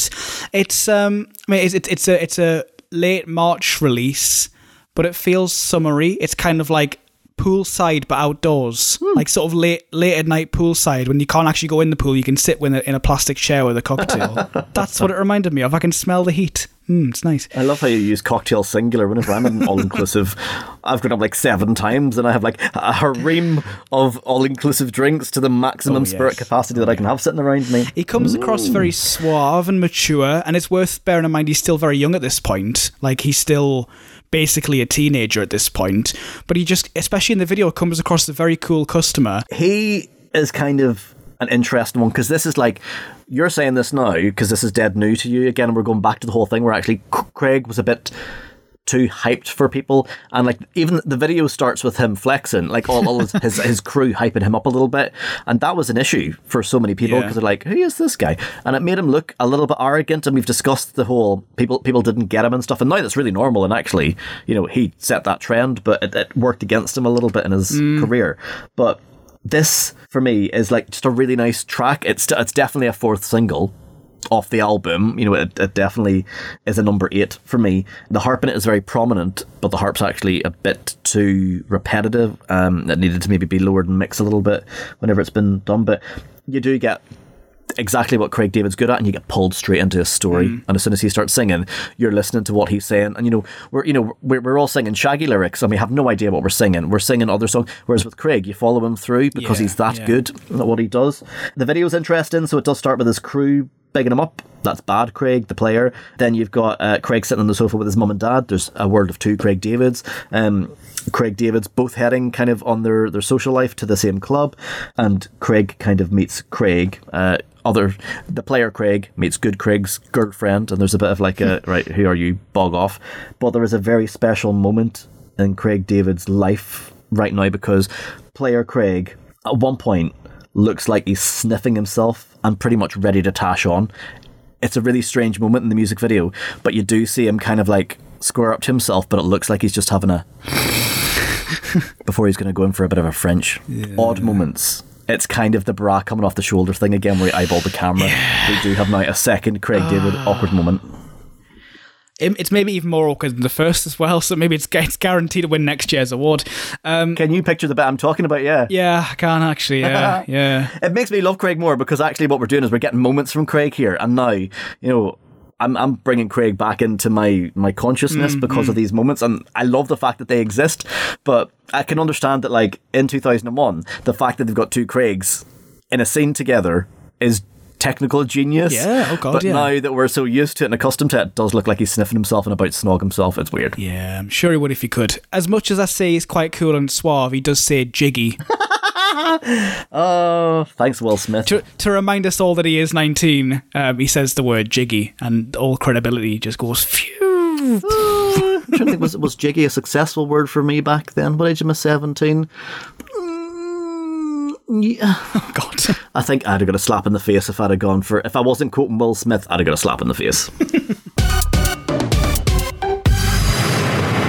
It's um, I mean, it's it's, it's a it's a late March release, but it feels summery. It's kind of like poolside but outdoors, like sort of late late at night poolside when you can't actually go in the pool. You can sit in a, in a plastic chair with a cocktail. That's what it reminded me of. I can smell the heat. Mm, it's nice. I love how you use cocktail singular whenever I'm in all inclusive. I've gone up like seven times and I have like a harem of all inclusive drinks to the maximum Oh, spirit capacity that I can have sitting around me. He comes across very suave and mature, and it's worth bearing in mind he's still very young at this point. Like he's still basically a teenager at this point, but he just, especially in the video, comes across as a very cool customer. He is kind of an interesting one because this is like you're saying this now because this is dead new to you again. We're going back to the whole thing where actually Craig was a bit too hyped for people and like even the video starts with him flexing like all, all his, his his crew hyping him up a little bit and that was an issue for so many people Yeah. because they're like who is this guy and it made him look a little bit arrogant and we've discussed the whole people people didn't get him and stuff and now that's really normal and actually you know he set that trend but it, it worked against him a little bit in his mm. career but this for me is like just a really nice track it's it's definitely a fourth single off the album. You know, it, it definitely is a number eight for me. The harp in it is very prominent, but the harp's actually a bit too repetitive. Um, it needed to maybe be lowered and mixed a little bit whenever it's been done. But you do get exactly what Craig David's good at, and you get pulled straight into a story. Mm. And as soon as he starts singing, you're listening to what he's saying, and you know we're you know we're, we're all singing Shaggy lyrics, and we have no idea what we're singing. We're singing other songs. Whereas with Craig, you follow him through because Yeah, he's that yeah. good at what he does. The video's interesting, so it does start with his crew bigging him up. That's bad, Craig, the player. Then you've got uh, Craig sitting on the sofa with his mum and dad. There's a world of two Craig Davids. Um, Craig Davids both heading kind of on their, their social life to the same club, and Craig kind of meets Craig. Uh, other the player Craig meets good Craig's girlfriend, and there's a bit of like a right, who are you? Bog off. But there is a very special moment in Craig David's life right now because player Craig at one point looks like he's sniffing himself and pretty much ready to tash on. It's a really strange moment in the music video, but you do see him kind of like square up to himself, but it looks like he's just having a before he's going to go in for a bit of a French. Odd moments. It's kind of the bra coming off the shoulder thing again, where he eyeballed the camera. We do have now a second Craig David ah. awkward moment. It- It's maybe even more awkward than the first as well, so maybe it's, it's guaranteed to win next year's award. Um, Can you picture the bit I'm talking about? Yeah. yeah, I can actually. Yeah, yeah. It makes me love Craig more because actually what we're doing is we're getting moments from Craig here, and now you know. I'm, I'm bringing Craig back into my, my consciousness because of these moments, and I love the fact that they exist. But I can understand that, like in 2001, the fact that they've got two Craigs in a scene together is technical genius. Yeah, oh God, But yeah. now that we're so used to it and accustomed to it, it does look like he's sniffing himself and about to snog himself. It's weird. Yeah, I'm sure he would if he could. As much as I say he's quite cool and suave, he does say jiggy Oh, thanks, Will Smith. to, to remind us all that he is 19. Um, he says the word jiggy, and all credibility just goes phew. I'm trying to think, was, was jiggy a successful word for me back then? What age am I? 17? Yeah. Oh, God. I think I'd have got a slap in the face if I'd have gone for. If I wasn't quoting Will Smith, I'd have got a slap in the face.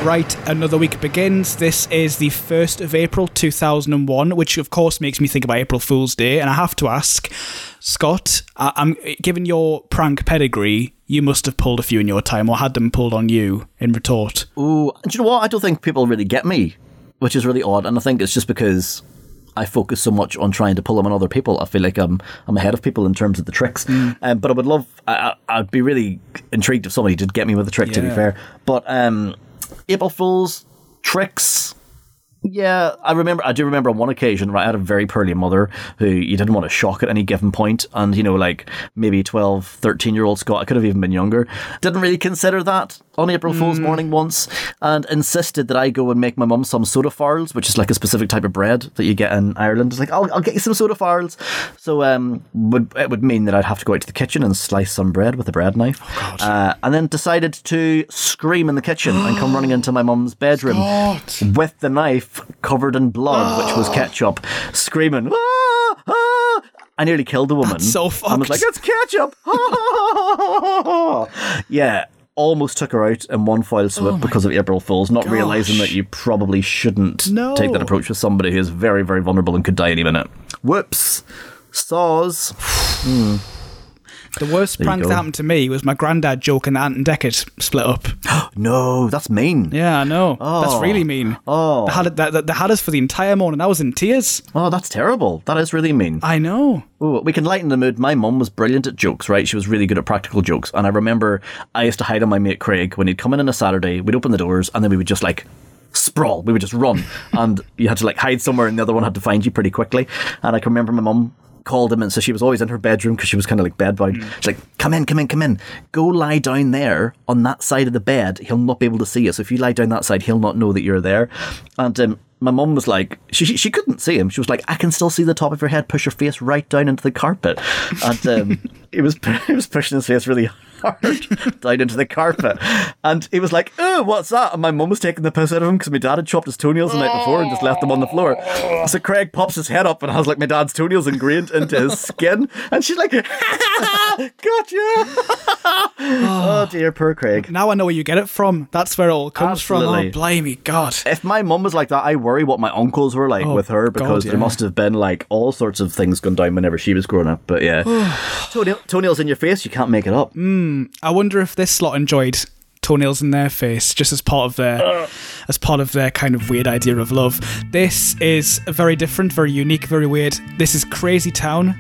Right, another week begins. This is the 1st of April 2001, which of course makes me think about April Fool's Day. And I have to ask, Scott, I- I'm given your prank pedigree, you must have pulled a few in your time or had them pulled on you in retort. Ooh, and do you know what? I don't think people really get me, which is really odd. And I think it's just because I focus so much on trying to pull them on other people. I feel like I'm I'm ahead of people in terms of the tricks. Um, but I would love. I, I'd be really intrigued if somebody did get me with a trick. To be fair, but um, April Fools tricks. Yeah, I remember. I do remember on one occasion, right? I had a very pearly mother who you didn't want to shock at any given point, and you know, like maybe 12, 13 year old Scott, I could have even been younger, didn't really consider that on April Fool's morning once, and insisted that I go and make my mum some soda farls, which is like a specific type of bread that you get in Ireland. It's like, I'll, I'll get you some soda farls. So um, would it would mean that I'd have to go out to the kitchen and slice some bread with a bread knife, Oh, uh, and then decided to scream in the kitchen and come running into my mum's bedroom with the knife covered in blood, which was ketchup, screaming, ah, ah. I nearly killed a woman. That's so I was like, it's ketchup. yeah. Almost took her out in one foul swoop oh because of April Fools, not realizing that you probably shouldn't No. take that approach with somebody who is very, very vulnerable and could die any minute. Whoops. Saws. Hmm. The worst prank that happened to me was my granddad joking that Ant and Dec had split up. No, that's mean. Yeah, I know. That's Oh. really mean. Oh. They had, they, they had us for the entire morning. I was in tears. Oh, that's terrible. That is really mean. I know. Ooh, we can lighten the mood. My mum was brilliant at jokes, right? She was really good at practical jokes. And I remember I used to hide on my mate Craig when he'd come in on a Saturday. We'd open the doors and then we would just like sprawl. We would just run. and you had to like hide somewhere and the other one had to find you pretty quickly. And I can remember my mum called him and so she was always in her bedroom because she was kind of like bedbound. She's like, come in, come in, come in. Go lie down there on that side of the bed. He'll not be able to see you. So if you lie down that side, he'll not know that you're there. And um, my mum was like, she, she she couldn't see him. She was like, I can still see the top of your head. Push your face right down into the carpet. And um, he was he was pushing his face really hard down into the carpet. And he was like, oh, what's that? And my mum was taking the piss out of him because my dad had chopped his toenails the night before and just left them on the floor. So Craig pops his head up and has like my dad's toenails ingrained into his skin. And she's like, gotcha. oh dear, poor Craig. Now I know where you get it from. That's where it all comes Absolutely. from. Oh, blimey, God. If my mum was like that, I worry what my uncles were like Oh, with her God, because yeah. there must have been like all sorts of things going down whenever she was growing up. But yeah, Toenail, toenails in your face, you can't make it up. Hmm. Um, I wonder if this slot enjoyed toenails in their face just as part of their uh. as part of their kind of weird idea of love. This is very different, very unique, very weird. This is Crazy Town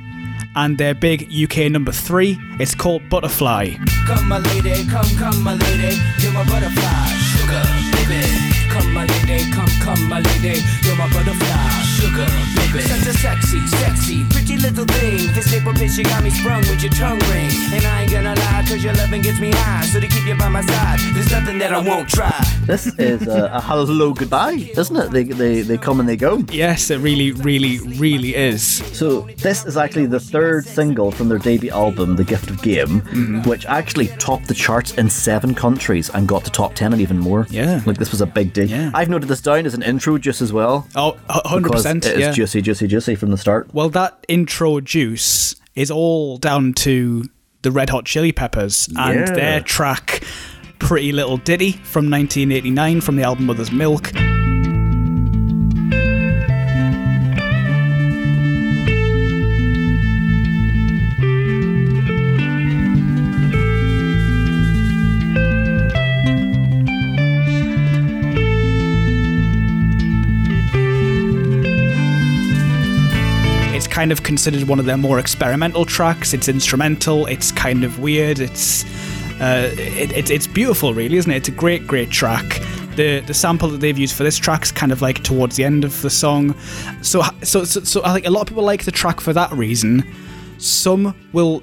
and their big UK number three. It's called Butterfly. Come, my lady, come, come, my lady, you're my butterfly, sugar, baby. Come, my lady, come, come, my lady, you're my butterfly, sugar, baby. Such a sexy, sexy, pretty little thing. This paper bitch, you got me sprung with your tongue ring. And I ain't gonna lie, cause your loving gets me high. So to keep you by my side, there's nothing that I won't try. This is a, a hello goodbye, isn't it? They, they they come and they go. Yes, it really, really, really is. So this is actually the third single from their debut album, The Gift of Game, Mm-hmm. which actually topped the charts in seven countries and got to top ten and even more. Yeah. like this was a big deal. Yeah. I've noted this down as an intro just as well. Oh, a hundred because percent. It is Yeah. juicy, juicy, juicy from the start. Well, that intro juice is all down to the Red Hot Chili Peppers and Yeah. their track Pretty Little Ditty from 1989 from the album Mother's Milk. Kind of considered one of their more experimental tracks. It's instrumental. It's kind of weird. It's uh, it, it, it's beautiful, really, isn't it? It's a great, great track. The the sample that they've used for this track is kind of like towards the end of the song. So so so, so I think a lot of people like the track for that reason. some will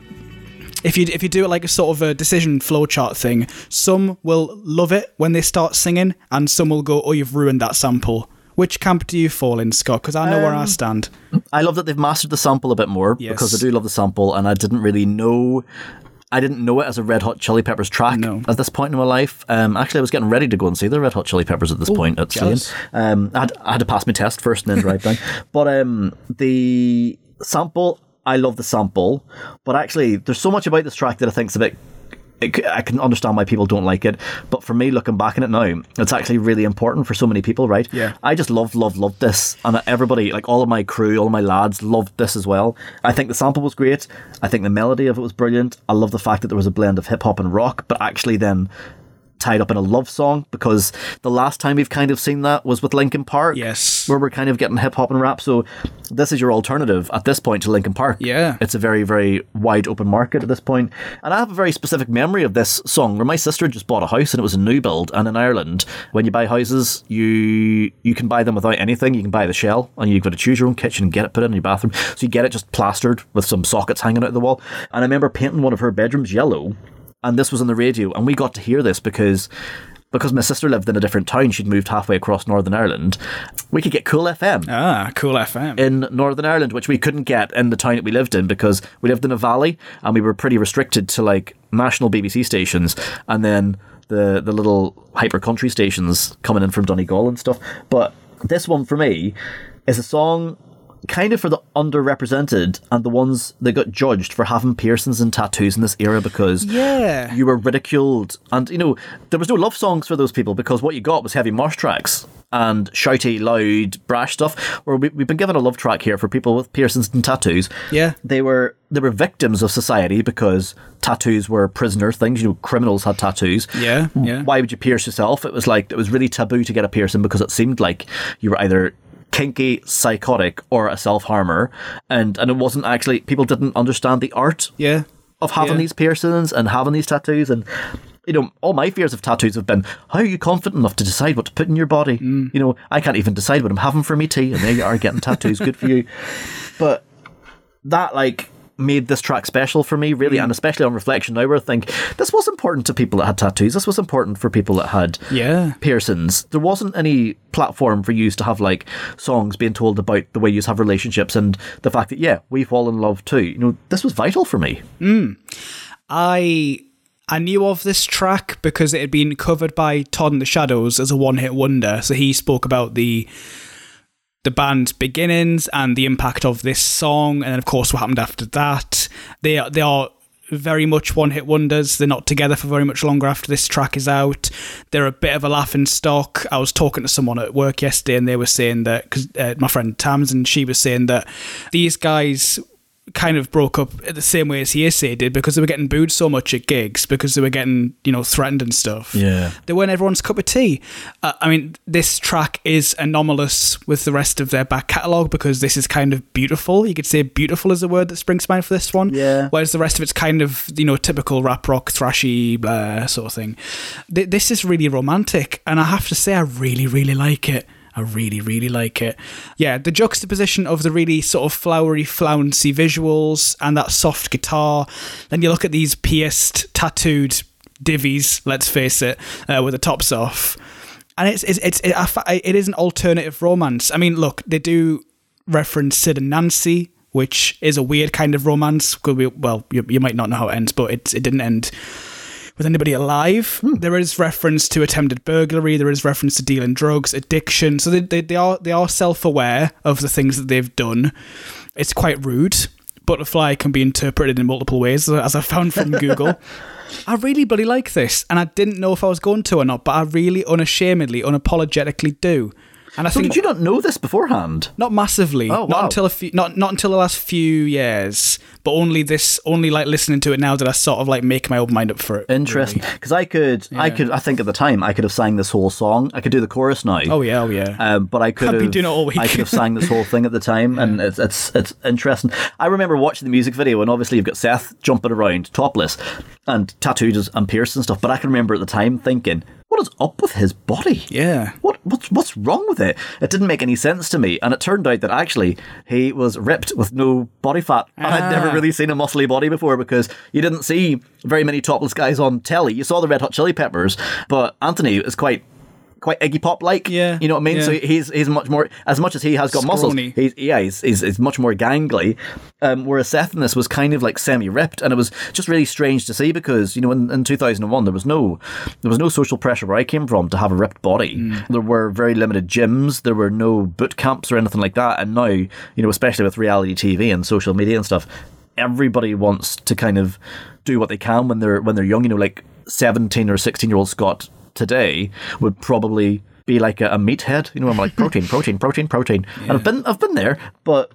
if you if you do it like a sort of a decision flowchart thing, some will love it when they start singing, and some will go, "Oh, you've ruined that sample." Which camp do you fall in, Scott? Because I know where I Um, stand. I love that they've mastered the sample a bit more Yes. because I do love the sample, and I didn't really know. I didn't know it as a Red Hot Chili Peppers track No. at this point in my life. Um, actually, I was getting ready to go and see the Red Hot Chili Peppers at this point at. Slane. Um, I had, I had to pass my test first and then drive down. But um, the sample, I love the sample. But actually, there's so much about this track that I think is a bit it, I can understand why people don't like it, but for me, looking back on it now, it's actually really important for so many people, right? Yeah. I just loved, loved, loved this, and everybody, like all of my crew, all of my lads, loved this as well. I think the sample was great. I think the melody of it was brilliant. I love the fact that there was a blend of hip hop and rock, but actually then tied up in a love song because the last time we've kind of seen that was with Linkin Park. Yes. Where we're kind of getting hip hop and rap. So this is your alternative at this point to Linkin Park. Yeah. It's a very, very wide open market at this point. And I have a very specific memory of this song where my sister just bought a house and it was a new build. And in Ireland, when you buy houses, you you can buy them without anything. You can buy the shell and you've got to choose your own kitchen and get it put in your bathroom. So you get it just plastered with some sockets hanging out of the wall. And I remember painting one of her bedrooms yellow and this was on the radio and we got to hear this because because my sister lived in a different town she'd moved halfway across northern ireland we could get cool fm Ah, cool FM. in Northern Ireland, which we couldn't get in the town that we lived in because we lived in a valley and we were pretty restricted to like national BBC stations and then the the little hyper country stations coming in from Donegal and stuff. But this one for me is a song kind of for the underrepresented and the ones that got judged for having piercings and tattoos in this era because Yeah. you were ridiculed and you know there was no love songs for those people because what you got was heavy march tracks and shouty loud brash stuff where we, we've been given a love track here for people with piercings and tattoos Yeah. they were they were victims of society because tattoos were prisoner things you know criminals had tattoos Yeah, yeah. why would you pierce yourself it was like it was really taboo to get a piercing because it seemed like you were either kinky psychotic or a self-harmer and and it wasn't actually people didn't understand the art Yeah. of having Yeah. these piercings and having these tattoos and you know all my fears of tattoos have been how are you confident enough to decide what to put in your body Mm. you know i can't even decide what i'm having for me tea and there you are getting tattoos good for you but that like made this track special for me really Mm. and especially on reflection now where i think this was important to people that had tattoos this was important for people that had Yeah. piercings there wasn't any platform for you to have like songs being told about the way you have relationships and the fact that yeah we fall in love too you know this was vital for me I I knew of this track because it had been covered by Todd in the Shadows as a one-hit wonder. So he spoke about the the band's beginnings and the impact of this song, and then of course what happened after that. They are, they are very much one-hit wonders. They're not together for very much longer after this track is out. They're a bit of a laughing stock. I was talking to someone at work yesterday, and they were saying that because uh, my friend Tamsin, she was saying that these guys kind of broke up the same way as Hear'Say did because they were getting booed so much at gigs because they were getting you know threatened and stuff. Yeah. they weren't everyone's cup of tea. Uh, I mean, this track is anomalous with the rest of their back catalogue because this is kind of beautiful. You could say beautiful is a word that springs to mind for this one. Yeah. Whereas the rest of it's kind of you know typical rap rock thrashy blah sort of thing. Th- This is really romantic, and I have to say I really really like it. I really, really like it. Yeah, the juxtaposition of the really sort of flowery, flouncy visuals and that soft guitar. Then you look at these pierced, tattooed divvies. Let's face it, uh, with the tops off, and it's it's it's it, it is an alternative romance. I mean, look, they do reference Sid and Nancy, which is a weird kind of romance. Well, you, you might not know how it ends, but it it didn't end with anybody alive. Hmm. There is reference to attempted burglary. There is reference to dealing drugs, addiction. So they, they, they are they are self aware of the things that they've done. It's quite rude. Butterfly can be interpreted in multiple ways, as I found from Google. I really bloody like this, and I didn't know if I was going to or not, but I really unashamedly, unapologetically do. And I So think did you not know this beforehand? not massively. Oh, wow. Not until a few, not not until the last few years. But only this, only like listening to it now did I sort of like make my own mind up for it. Interesting, really. because I could, I could, I think at the time I could have sang this whole song. I could do the chorus now. Oh yeah, oh yeah. Um, but I could I've have been doing it all week. I could have sang this whole thing at the time, and it's it's it's interesting. I remember watching the music video, and obviously you've got Seth jumping around topless and tattooed and pierced and stuff. But I can remember at the time thinking, what is up with his body? Yeah. What what's what's wrong with it? It didn't make any sense to me, and it turned out that actually he was ripped with no body fat. And I'd never Ah. really seen a muscly body before because you didn't see very many topless guys on telly. You saw the Red Hot Chili Peppers, but Anthony is quite quite Iggy Pop like. Yeah, you know what I mean. yeah. So he's he's much more as much as he has got muscles. He's yeah, he's, he's, he's much more gangly. Um, whereas Seth in this was kind of like semi ripped, and it was just really strange to see because you know in, in 2001 there was no there was no social pressure where I came from to have a ripped body. Mm. There were very limited gyms, there were no boot camps or anything like that, and now you know especially with reality TV and social media and stuff, everybody wants to kind of do what they can when they're when they're young. You know, like 17 or 16 year old Scott today would probably be like a, a meathead. You know, I'm like protein, protein, protein, protein. And I've been I've been there, but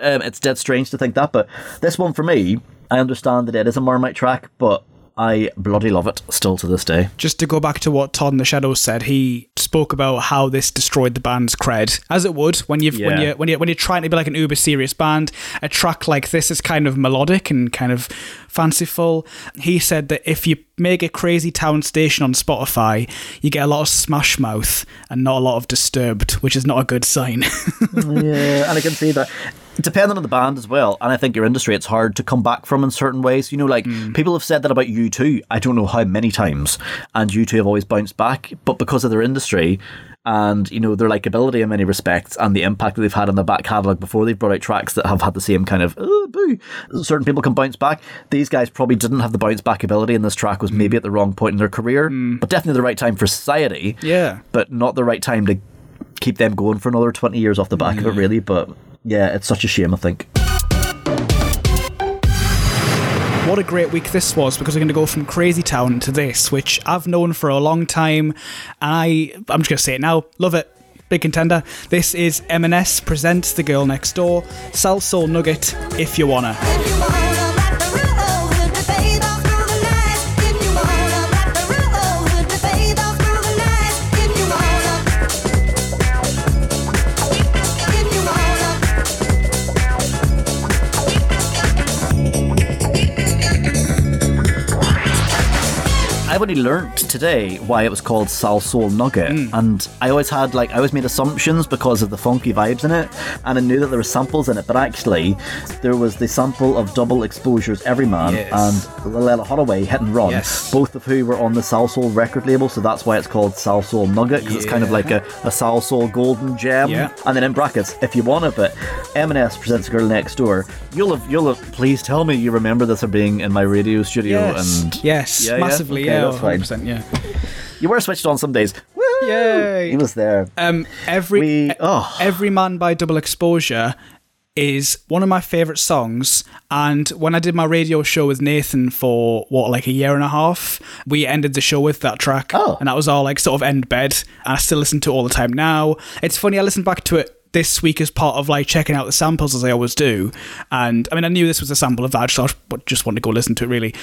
um, it's dead strange to think that. But this one for me, I understand that it is a Marmite track, but I bloody love it still to this day. Just to go back to what Todd in the Shadows said, he spoke about how this destroyed the band's cred, as it would when you've when Yeah. you when you when you're trying to be like an uber serious band. A track like this is kind of melodic and kind of fanciful. He said that if you make a Crazy Town station on Spotify, you get a lot of Smash Mouth and not a lot of Disturbed, which is not a good sign. Yeah, and I can see that. Depending on the band as well, and I think your industry, it's hard to come back from in certain ways. You know, like hmm. people have said that about you too. I don't know how many times, and you two have always bounced back, but because of their industry and you know their likability in many respects and the impact that they've had on the back catalogue before they've brought out tracks that have had the same kind of oh, boo. Certain people can bounce back. These guys probably didn't have the bounce back ability, and this track was maybe hmm. at the wrong point in their career, hmm. but definitely the right time for society Yeah. but not the right time to keep them going for another 20 years off the back of it, really. But yeah, it's such a shame, I think. what a great week this was because we're going to go from Crazy Town to this, which I've known for a long time. I, I'm just going to say it now. Love it. Big contender. This is M&S presents The Girl Next Door. Salsoul Nugget, if you wanna. I've only learnt today why it was called Salsoul Nugget, mm. and I always had like I always made assumptions because of the funky vibes in it, and I knew that there were samples in it, but actually there was the sample of Double Exposure's Everyman Yes. and Loleatta Holloway Hit and Run, Yes. both of who were on the Salsoul record label, so that's why it's called Salsoul Nugget because it's kind of like a, a Salsoul golden gem, Yeah. and then in brackets if you want it, but M&S presents Girl Next Door. You'll have you'll have please tell me you remember this of being in my radio studio Yes, and yes, Yeah, yeah? massively, Okay, yeah, that's fine. 100%, yeah. You were switched on some days. Woo! Yay! He was there. Um, every We- oh. every man by Double Exposure is one of my favorite songs. And when I did my radio show with Nathan for what like a year and a half, we ended the show with that track, Oh. and that was all like sort of end bed. And I still listen to it all the time now. It's funny. I listened back to it. This week, as part of like checking out the samples as I always do, and I mean, I knew this was a sample of that, so I just wanted to go listen to it. Really,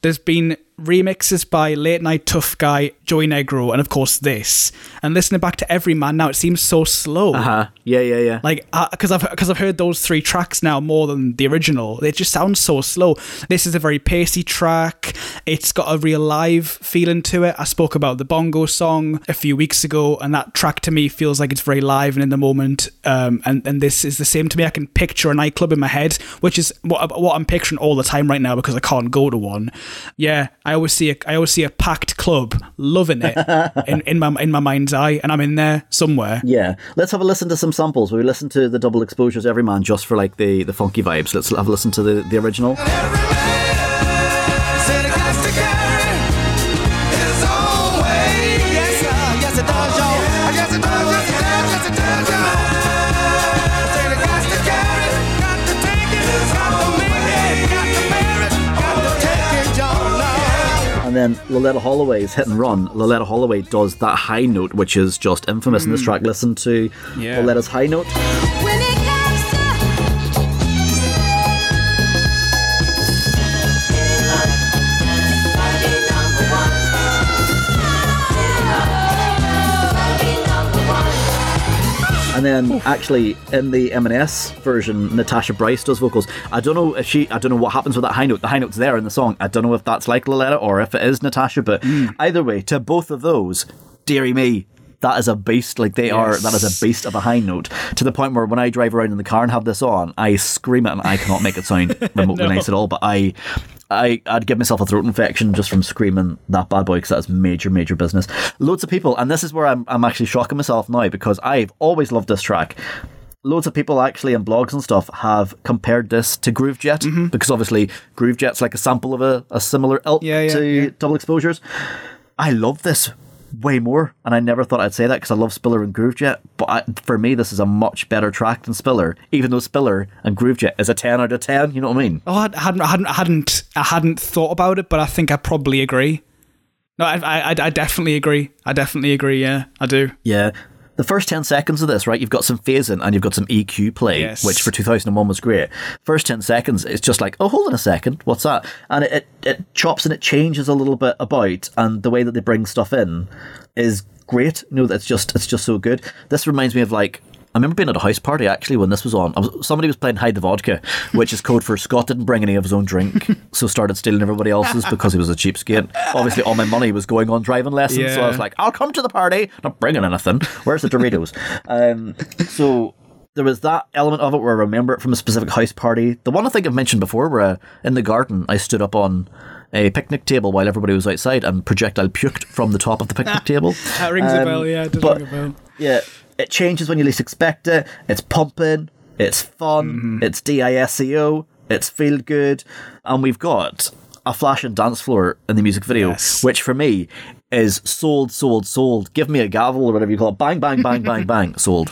there's been remixes by Late Nite Tuff Guy, Joey Negro, and of course this. And listening back to Every Man now, it seems so slow. Uh-huh. Yeah, yeah, yeah. Like, because I've because I've heard those three tracks now more than the original. It just sounds so slow. This is a very pacey track. It's got a real live feeling to it. I spoke about the bongo song a few weeks ago, and that track to me feels like it's very live and in the moment. Um, and and this is the same to me. I can picture a nightclub in my head, which is what what I'm picturing all the time right now because I can't go to one. Yeah, I always see a I always see a packed club, loving it in, in my in my mind's eye, and I'm in there somewhere. yeah. Let's have a listen to some samples. We listen to the double exposures every man just for like the, the funky vibes. Let's have a listen to the, the original. And then Loleatta Holloway's Hit and Run. Loleatta Holloway does that high note, which is just infamous in this hmm. track. Listen to Yeah. Loleatta's high note. And then actually in the M&S version, Natasha Bryce does vocals. I don't know if she, I don't know what happens with that high note. The high note's there in the song. I don't know if that's like Loleatta or if it is Natasha, but mm. either way, to both of those, dearie me, that is a beast. Like they are, that is a beast of a high note to the point where when I drive around in the car and have this on, I scream it and I cannot make it sound remotely nice at all. But I, I, I'd give myself a throat infection just from screaming that bad boy because that's major, major business. Loads of people, and this is where I'm, I'm actually shocking myself now because I've always loved this track. Loads of people actually in blogs and stuff have compared this to Groovejet Mm-hmm. because obviously Groovejet's like a sample of a, a similar ilk Yeah, yeah, to yeah. double exposures. I love this way more, and I never thought I'd say that because I love Spiller and Groovejet. But I, for me, this is a much better track than Spiller, even though Spiller and Groovejet is a ten out of ten. You know what I mean? Oh, I hadn't, I hadn't, I hadn't, I hadn't thought about it, but I think I probably agree. No, I, I, I definitely agree. I definitely agree. Yeah, I do. Yeah. The first 10 seconds of this, right, you've got some phasing and you've got some EQ play, Yes. which for 2001 was great. First 10 seconds, it's just like, oh, hold on a second, what's that? And it, it, it chops and it changes a little bit about, and the way that they bring stuff in is great. You know, it's just, it's just so good. This reminds me of like, I remember being at a house party actually when this was on. I was, somebody was playing Hide the Vodka, which is code for Scott didn't bring any of his own drink, so started stealing everybody else's because he was a cheapskate. Obviously, all my money was going on driving lessons, so I was like, I'll come to the party, not bringing anything. Where's the Doritos? um, so there was that element of it where I remember it from a specific house party. The one I think I've mentioned before, where uh, in the garden I stood up on a picnic table while everybody was outside and projectile puked from the top of the picnic table. That rings a Um, bell. Yeah, it does but- ring a bell. Yeah, it changes when you least expect it. It's pumping. It's fun. Mm-hmm. It's disco, It's feel good, and we've got a flash and dance floor in the music video, Yes. which for me is sold, sold, sold. Give me a gavel or whatever you call it. Bang, bang, bang, bang, bang. Sold.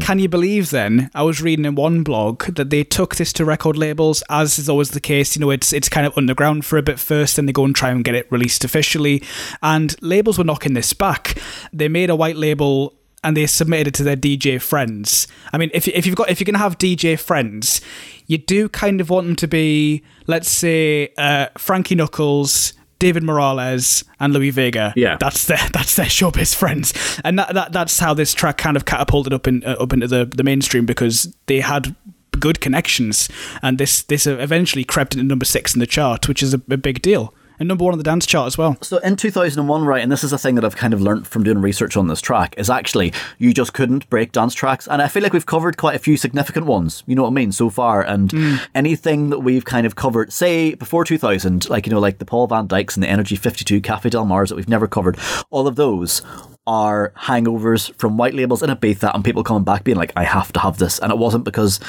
Can you believe then? I was reading in one blog that they took this to record labels, as is always the case. You know, it's it's kind of underground for a bit first, then they go and try and get it released officially. And labels were knocking this back. They made a white label and they submitted it to their DJ friends. I mean, if if you've got if you're gonna have DJ friends, you do kind of want them to be, let's say, uh, Frankie Knuckles. David Morales and Louis Vega. Yeah. that's their that's their showbiz friends, and that, that that's how this track kind of catapulted up in uh, up into the, the mainstream because they had good connections, and this this eventually crept into number six in the chart, which is a, a big deal, and number one on the dance chart as well. So in 2001, right, and this is a thing that I've kind of learnt from doing research on this track, is actually you just couldn't break dance tracks. And I feel like we've covered quite a few significant ones, you know what I mean, so far. And mm. anything that we've kind of covered, say before 2000, like, you know, like the Paul Van Dykes and the Energy 52 Cafe Del Mars that we've never covered, all of those are hangovers from white labels in Ibiza and people coming back being like, I have to have this. And it wasn't because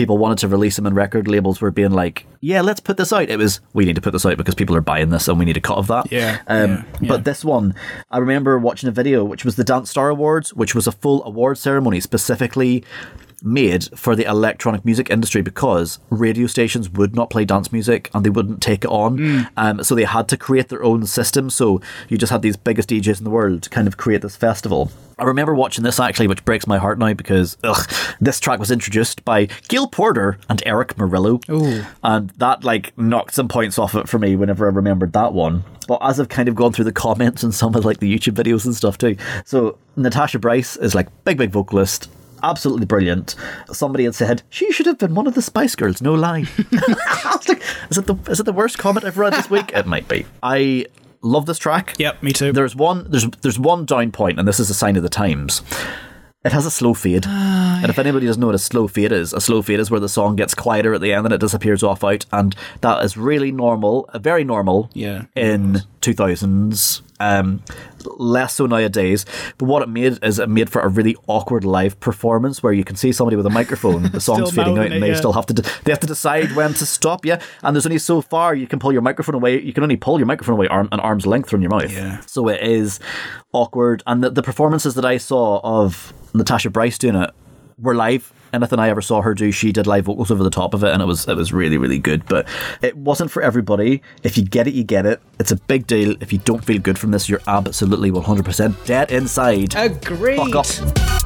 people wanted to release them and record labels were being like, yeah, let's put this out. It was, we need to put this out because people are buying this and we need a cut of that. Yeah, Um, yeah, yeah. But this one, I remember watching a video, which was the Dance Star Awards, which was a full award ceremony specifically made for the electronic music industry because radio stations would not play dance music and they wouldn't take it on. Hmm. Um, so they had to create their own system. So you just had these biggest DJs in the world kind of create this festival. I remember watching this actually, which breaks my heart now because ugh, this track was introduced by Gail Porter and Erick Morillo. Ooh. And that like knocked some points off it for me whenever I remembered that one. But as I've kind of gone through the comments and some of like the YouTube videos and stuff too. So Natasha Bryce is like big, big vocalist. Absolutely brilliant. Somebody had said she should have been one of the Spice Girls. No lie. I was like, is it the is it the worst comment I've read this week? It might be. I love this track. Yep, me too. There's one there's there's one down point, and this is a sign of the times. It has a slow fade. and if anybody doesn't know what a slow fade is, a slow fade is where the song gets quieter at the end and it disappears off out. And that is really normal, uh, very normal Yeah. in 2000s. Um, less so nowadays. But what it made is it made for a really awkward live performance where you can see somebody with a microphone, the song's fading out, and they yeah. still have to de- they have to decide when to stop. Yeah, and there's only so far you can pull your microphone away. You can only pull your microphone away arm, an arm's length from your mouth. Yeah. So it is awkward. And the, the performances that I saw of Natasha Bryce doing it were live. Anything I ever saw her do, she did live vocals over the top of it, and it was it was really really good. But it wasn't for everybody. If you get it, you get it. It's a big deal. If you don't feel good from this, you're absolutely 100% dead inside. Agreed. Fuck up.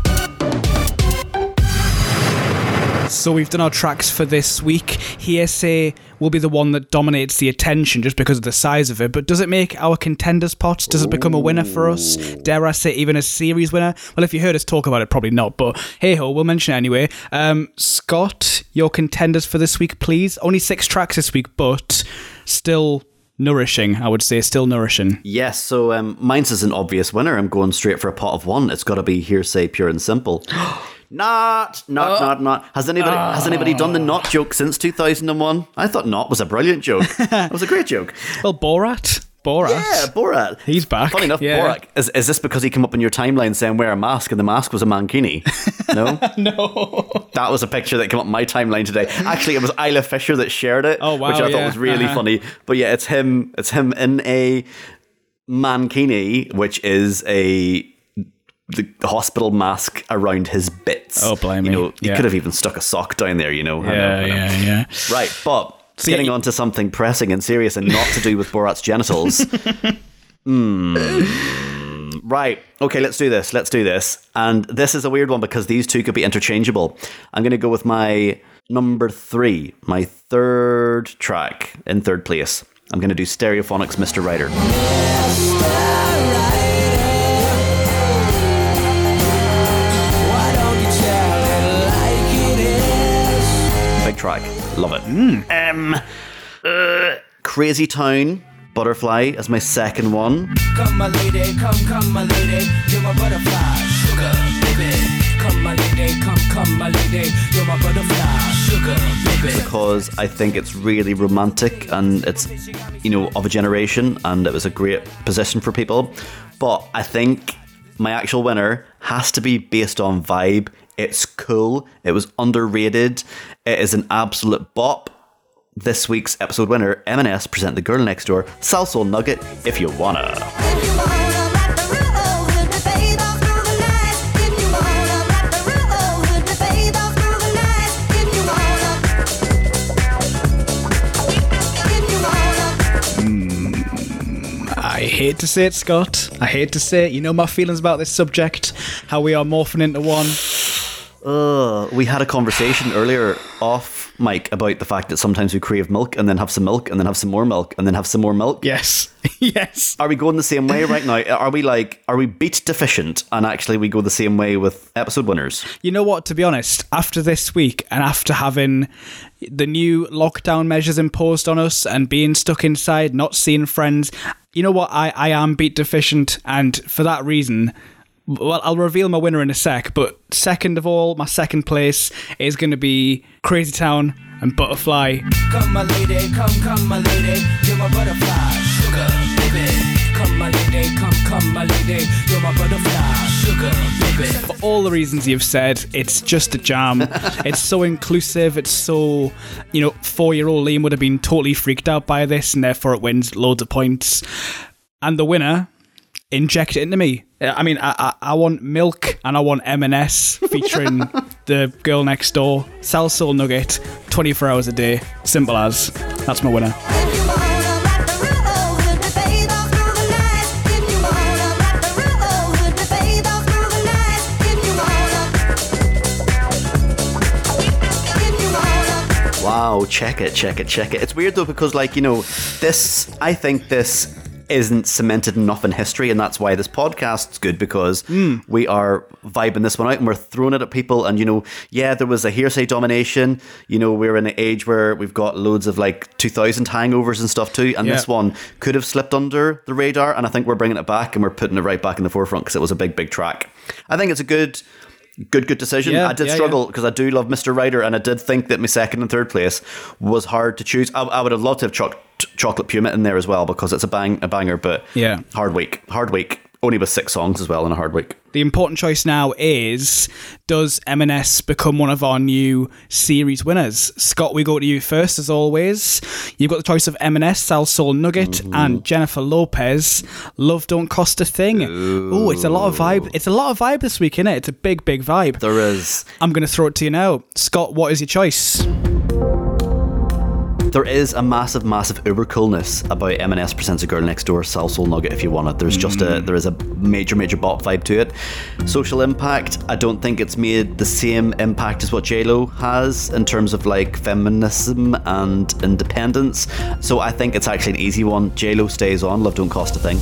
So we've done our tracks for this week. Hear'Say will be the one that dominates the attention just because of the size of it. But does it make our contenders pot? Does it become a winner for us? Dare I say even a series winner? Well, if you heard us talk about it, probably not. But hey ho, we'll mention it anyway. Um, Scott, your contenders for this week, please. Only six tracks this week, but still nourishing. I would say still nourishing. Yes, so um, mine's is an obvious winner. I'm going straight for a pot of one. It's got to be Hear'Say, pure and simple. not, not, not, not. Has anybody has anybody done the not joke since 2001? I thought not was a brilliant joke. it was a great joke. Well, Borat. Borat. Yeah, Borat. He's back. Funny enough, Yeah. Borat. Is, is this because he came up in your timeline saying wear a mask and the mask was a mankini? No? No. That was a picture that came up in my timeline today. Actually, it was Isla Fisher that shared it, Oh, wow, which I thought was really uh-huh. funny. But yeah, it's him. It's him in a mankini, which is a the hospital mask around his bits. Oh, blimey. You know, he Yeah. could have even stuck a sock down there. You know. I know, Yeah, I know. yeah, yeah. Right, but See, getting y- on to something pressing and serious and not to do with Borat's genitals. Hmm. Right. Okay, let's do this. Let's do this. And this is a weird one because these two could be interchangeable. I'm going to go with my number three, my third track in third place. I'm going to do Stereophonics Mr. Writer. Why track. Love it. Um, uh, Crazy Town, Butterfly as my second one. Come, my lady, come, come, my lady, you're my butterfly, sugar, baby. Come, my lady, come, come, my lady, you're my butterfly, sugar, baby. because I think it's really romantic and it's, you know, of a generation and it was a great position for people. But I think my actual winner has to be based on vibe. It's cool. It was underrated. It is an absolute bop. This week's episode winner, M&S, present the girl next door, Salsoul Nugget, if you wanna. Hmm, I hate to say it, Scott. I hate to say it. You know my feelings about this subject, how we are morphing into one. Uh, we had a conversation earlier off mic about the fact that sometimes we crave milk and then have some milk and then have some more milk and then have some more milk. Yes. yes. Are we going the same way right now? Are we like, are we beat deficient and actually we go the same way with episode winners? You know what, to be honest, after this week and after having the new lockdown measures imposed on us and being stuck inside, not seeing friends, you know what, I, I am beat deficient and for that reason well, I'll reveal my winner in a sec, but second of all, my second place is going to be Crazy Town and Butterfly. Come, my lady, come, come, my lady, you're my butterfly, sugar, baby. Come, my lady, come, come, my lady, you're my butterfly, sugar, baby. For all the reasons you've said, it's just a jam. it's so inclusive. It's so, you know, four year old Liam would have been totally freaked out by this, and therefore it wins loads of points. And the winner, inject it into me. Uh, I mean, I, I, I want milk and I want M&S featuring the girl next door. Salsoul Nugget, 24 hours a day. Simple as. That's my winner. Wow, check it, check it, check it. It's weird though because, like, you know, this, I think this isn't cemented enough in history, and that's why this podcast's good because we are vibing this one out and we're throwing it at people. And, you know, yeah, there was a Hear'Say domination. You know, we're in an age where we've got loads of like 2000 hangovers and stuff too, and this one could have slipped under the radar. And I think we're bringing it back and we're putting it right back in the forefront because it was a big, big track. I think it's a good. Good, good decision. Yeah, I did yeah, struggle because I do love Mr. Writer, and I did think that my second and third place was hard to choose. I, I would have loved to have choc- chocolate puma in there as well because it's a bang a banger, but Yeah. hard week, hard week. Only with six songs as well in a hard week. The important choice now is does M&S become one of our new series winners? Scott, we go to you first as always. You've got the choice of M&S, Salsoul Nugget, mm-hmm. and Jennifer Lopez. Love don't cost a thing. Oh, it's a lot of vibe. It's a lot of vibe this week, isn't it? It's a big, big vibe. There is I'm going to throw it to you now. Scott, what is your choice? There is a massive, massive uber coolness about M&S presents a girl next door, Salsoul Nugget. If you want it, there's just a mm. there is a major, major bop vibe to it. Social impact. I don't think it's made the same impact as what J Lo has in terms of like feminism and independence. So I think it's actually an easy one. J Lo stays on. Love don't cost a thing.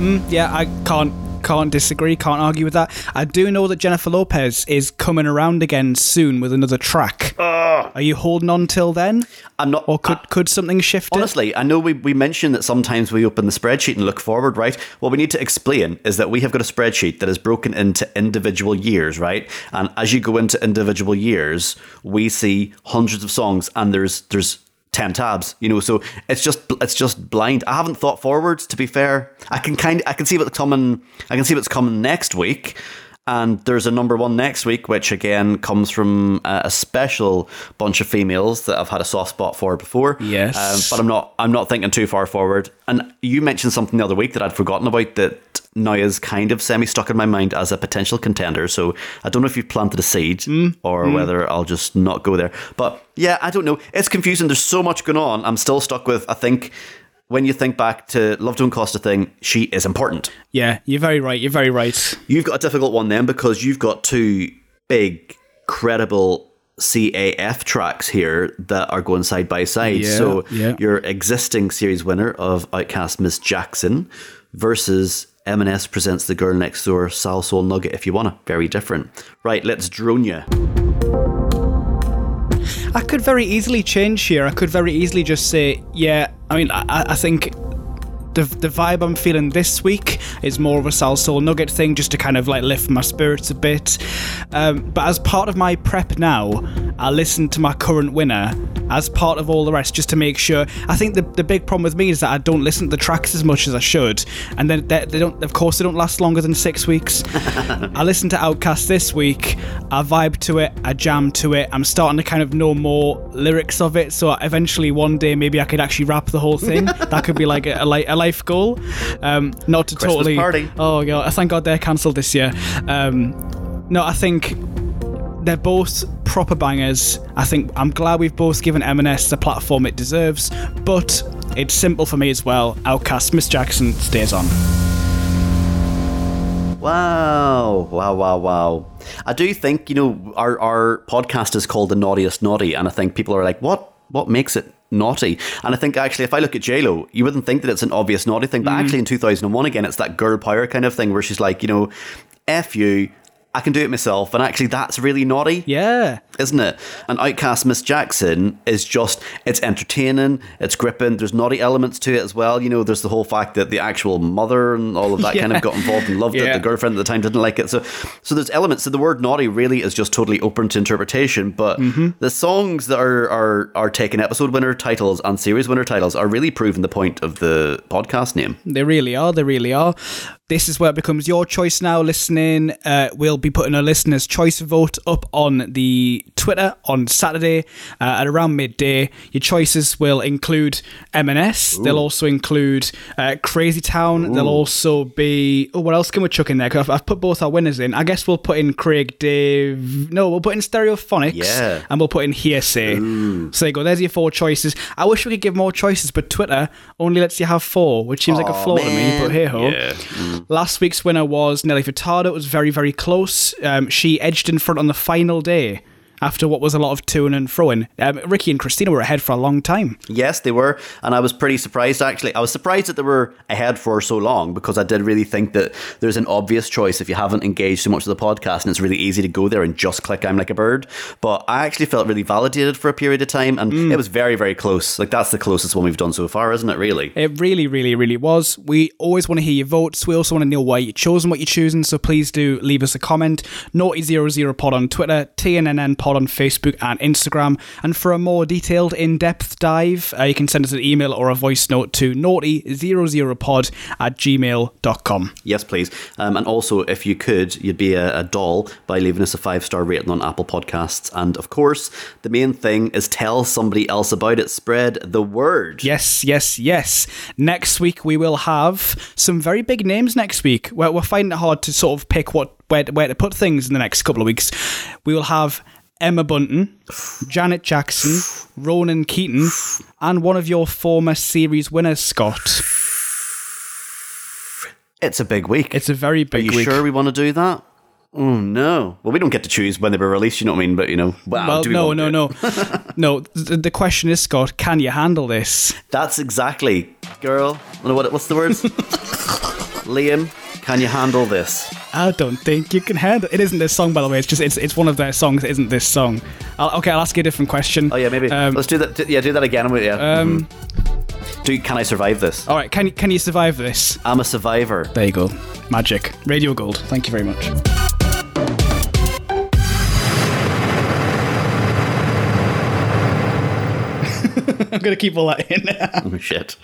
Mm, yeah, I can't can't disagree, can't argue with that. I do know that Jennifer Lopez is coming around again soon with another track. Ah. Are you holding on till then? I'm not. Or could could something shift it? Honestly, I know we, we mentioned that sometimes we open the spreadsheet and look forward, right? What we need to explain is that we have got a spreadsheet that is broken into individual years, right? And as you go into individual years, we see hundreds of songs and there's there's 10 tabs, you know, so it's just it's just blind. I haven't thought forwards to be fair. I can kind I can see what's coming I can see what's coming next week. And there's a number one next week, which again comes from a special bunch of females that I've had a soft spot for before. Yes. Um, but I'm not. I'm not thinking too far forward. And you mentioned something the other week that I'd forgotten about that now is kind of semi stuck in my mind as a potential contender. So I don't know if you've planted a seed mm. or mm. whether I'll just not go there. But yeah, I don't know. It's confusing. There's so much going on. I'm still stuck with. I think when you think back to Love Don't Cost a Thing, she is important. Yeah, you're very right. You're very right. You've got a difficult one then because you've got two big, credible CAF tracks here that are going side by side. Yeah, so yeah. your existing series winner of OutKast Miss Jackson versus M&S presents the girl next door Salsoul Nugget if you wanna. Very different. Right, let's drone you. I could very easily change here. I could very easily just say, yeah. I mean, I, I think the the vibe I'm feeling this week is more of a Salsoul Nugget thing, just to kind of like lift my spirits a bit. Um, but as part of my prep now, I listen to my current winner as part of all the rest, just to make sure. I think the the big problem with me is that I don't listen to the tracks as much as I should, and then they, they don't. Of course, they don't last longer than six weeks. I listened to OutKast this week. I vibe to it. I jam to it. I'm starting to kind of know more lyrics of it. So eventually, one day, maybe I could actually rap the whole thing. that could be like a, a, a life goal. Um, not to Christmas totally. party. Oh god! Thank God they're cancelled this year. Um, no, I think they're both proper bangers. I think I'm glad we've both given M&S the platform it deserves, but it's simple for me as well. OutKast Miss Jackson stays on. Wow, wow, wow, wow. I do think, you know, our, our podcast is called The Naughtiest Naughty, and I think people are like, what what makes it naughty? And I think actually, if I look at JLo, you wouldn't think that it's an obvious naughty thing, but mm. actually in 2001, again, it's that girl power kind of thing where she's like, you know, F you, I can do it myself. And actually, that's really naughty Yeah. isn't it? And OutKast Miss Jackson is just, it's entertaining, it's gripping, there's naughty elements to it as well. You know, there's the whole fact that the actual mother and all of that kind of got involved and loved it. The girlfriend at the time didn't like it. So, so there's elements. So the word naughty really is just totally open to interpretation. But Mm-hmm. the songs that are, are, are taking episode winner titles and series winner titles are really proving the point of the podcast name. They really are. They really are. This is where it becomes your choice now. Listening, uh, we'll be putting a listener's choice vote up on the Twitter on Saturday uh, at around midday. Your choices will include M&S. They'll also include uh, Crazy Town. They'll also be. Oh, what else can we chuck in there? 'Cause I've, I've put both our winners in. I guess we'll put in Craig Dave. No, we'll put in Stereophonics. Yeah. And we'll put in Hear'Say. So there you go. There's your four choices. I wish we could give more choices, but Twitter only lets you have four, which seems like a flaw to me. But hey ho. Last week's winner was Nelly Furtado. It was very, very close. Um, she edged in front on the final day after what was a lot of toing and froing. Um, Ricky and Christina were ahead for a long time. Yes, they were, and I was pretty surprised actually. I was surprised that they were ahead for so long because I did really think that there's an obvious choice if you haven't engaged too much with the podcast, and it's really easy to go there and just click "I'm like a bird." But I actually felt really validated for a period of time, and Mm. it was very, very close. Like that's the closest one we've done so far, isn't it? Really? It really, really, really was. We always want to hear your votes. We also want to know why you're choosing what you're choosing. So please do leave us a comment. Naughty00 pod on Twitter, TNNN pod on Facebook and Instagram. And for a more detailed, in depth dive, uh, you can send us an email or a voice note to naughty00pod at gmail.com. Yes, please. Um, and also, if you could, you'd be a, a doll by leaving us a five star rating on Apple Podcasts. And of course, the main thing is tell somebody else about it. Spread the word. Yes, yes, yes. Next week we will have some very big names. Next week, we're, we're finding it hard to sort of pick what where, where to put things in the next couple of weeks. We will have Emma Bunton, Janet Jackson, Ronan Keating, and one of your former series winners, Scott. It's a big week. It's a very big. Are big you week. sure we want to do that? Oh no. Well, we don't get to choose when they were released. You know what I mean? But you know, well, Well, do we no, no, no, no. The, the question is, Scott, can you handle this? That's exactly, girl. What, what's the word? Liam, can you handle this? I don't think you can handle. It isn't this song, by the way. It's just it's it's one of their songs. It isn't this song. I'll, okay, I'll ask you a different question. Oh yeah, maybe. Um, Let's do that. Yeah, do that again. Yeah. um, do can I survive this? all right. Can you can you survive this? I'm a survivor. There you go. Magic. Radio Gold. Thank you very much. I'm gonna keep all that in. Oh shit.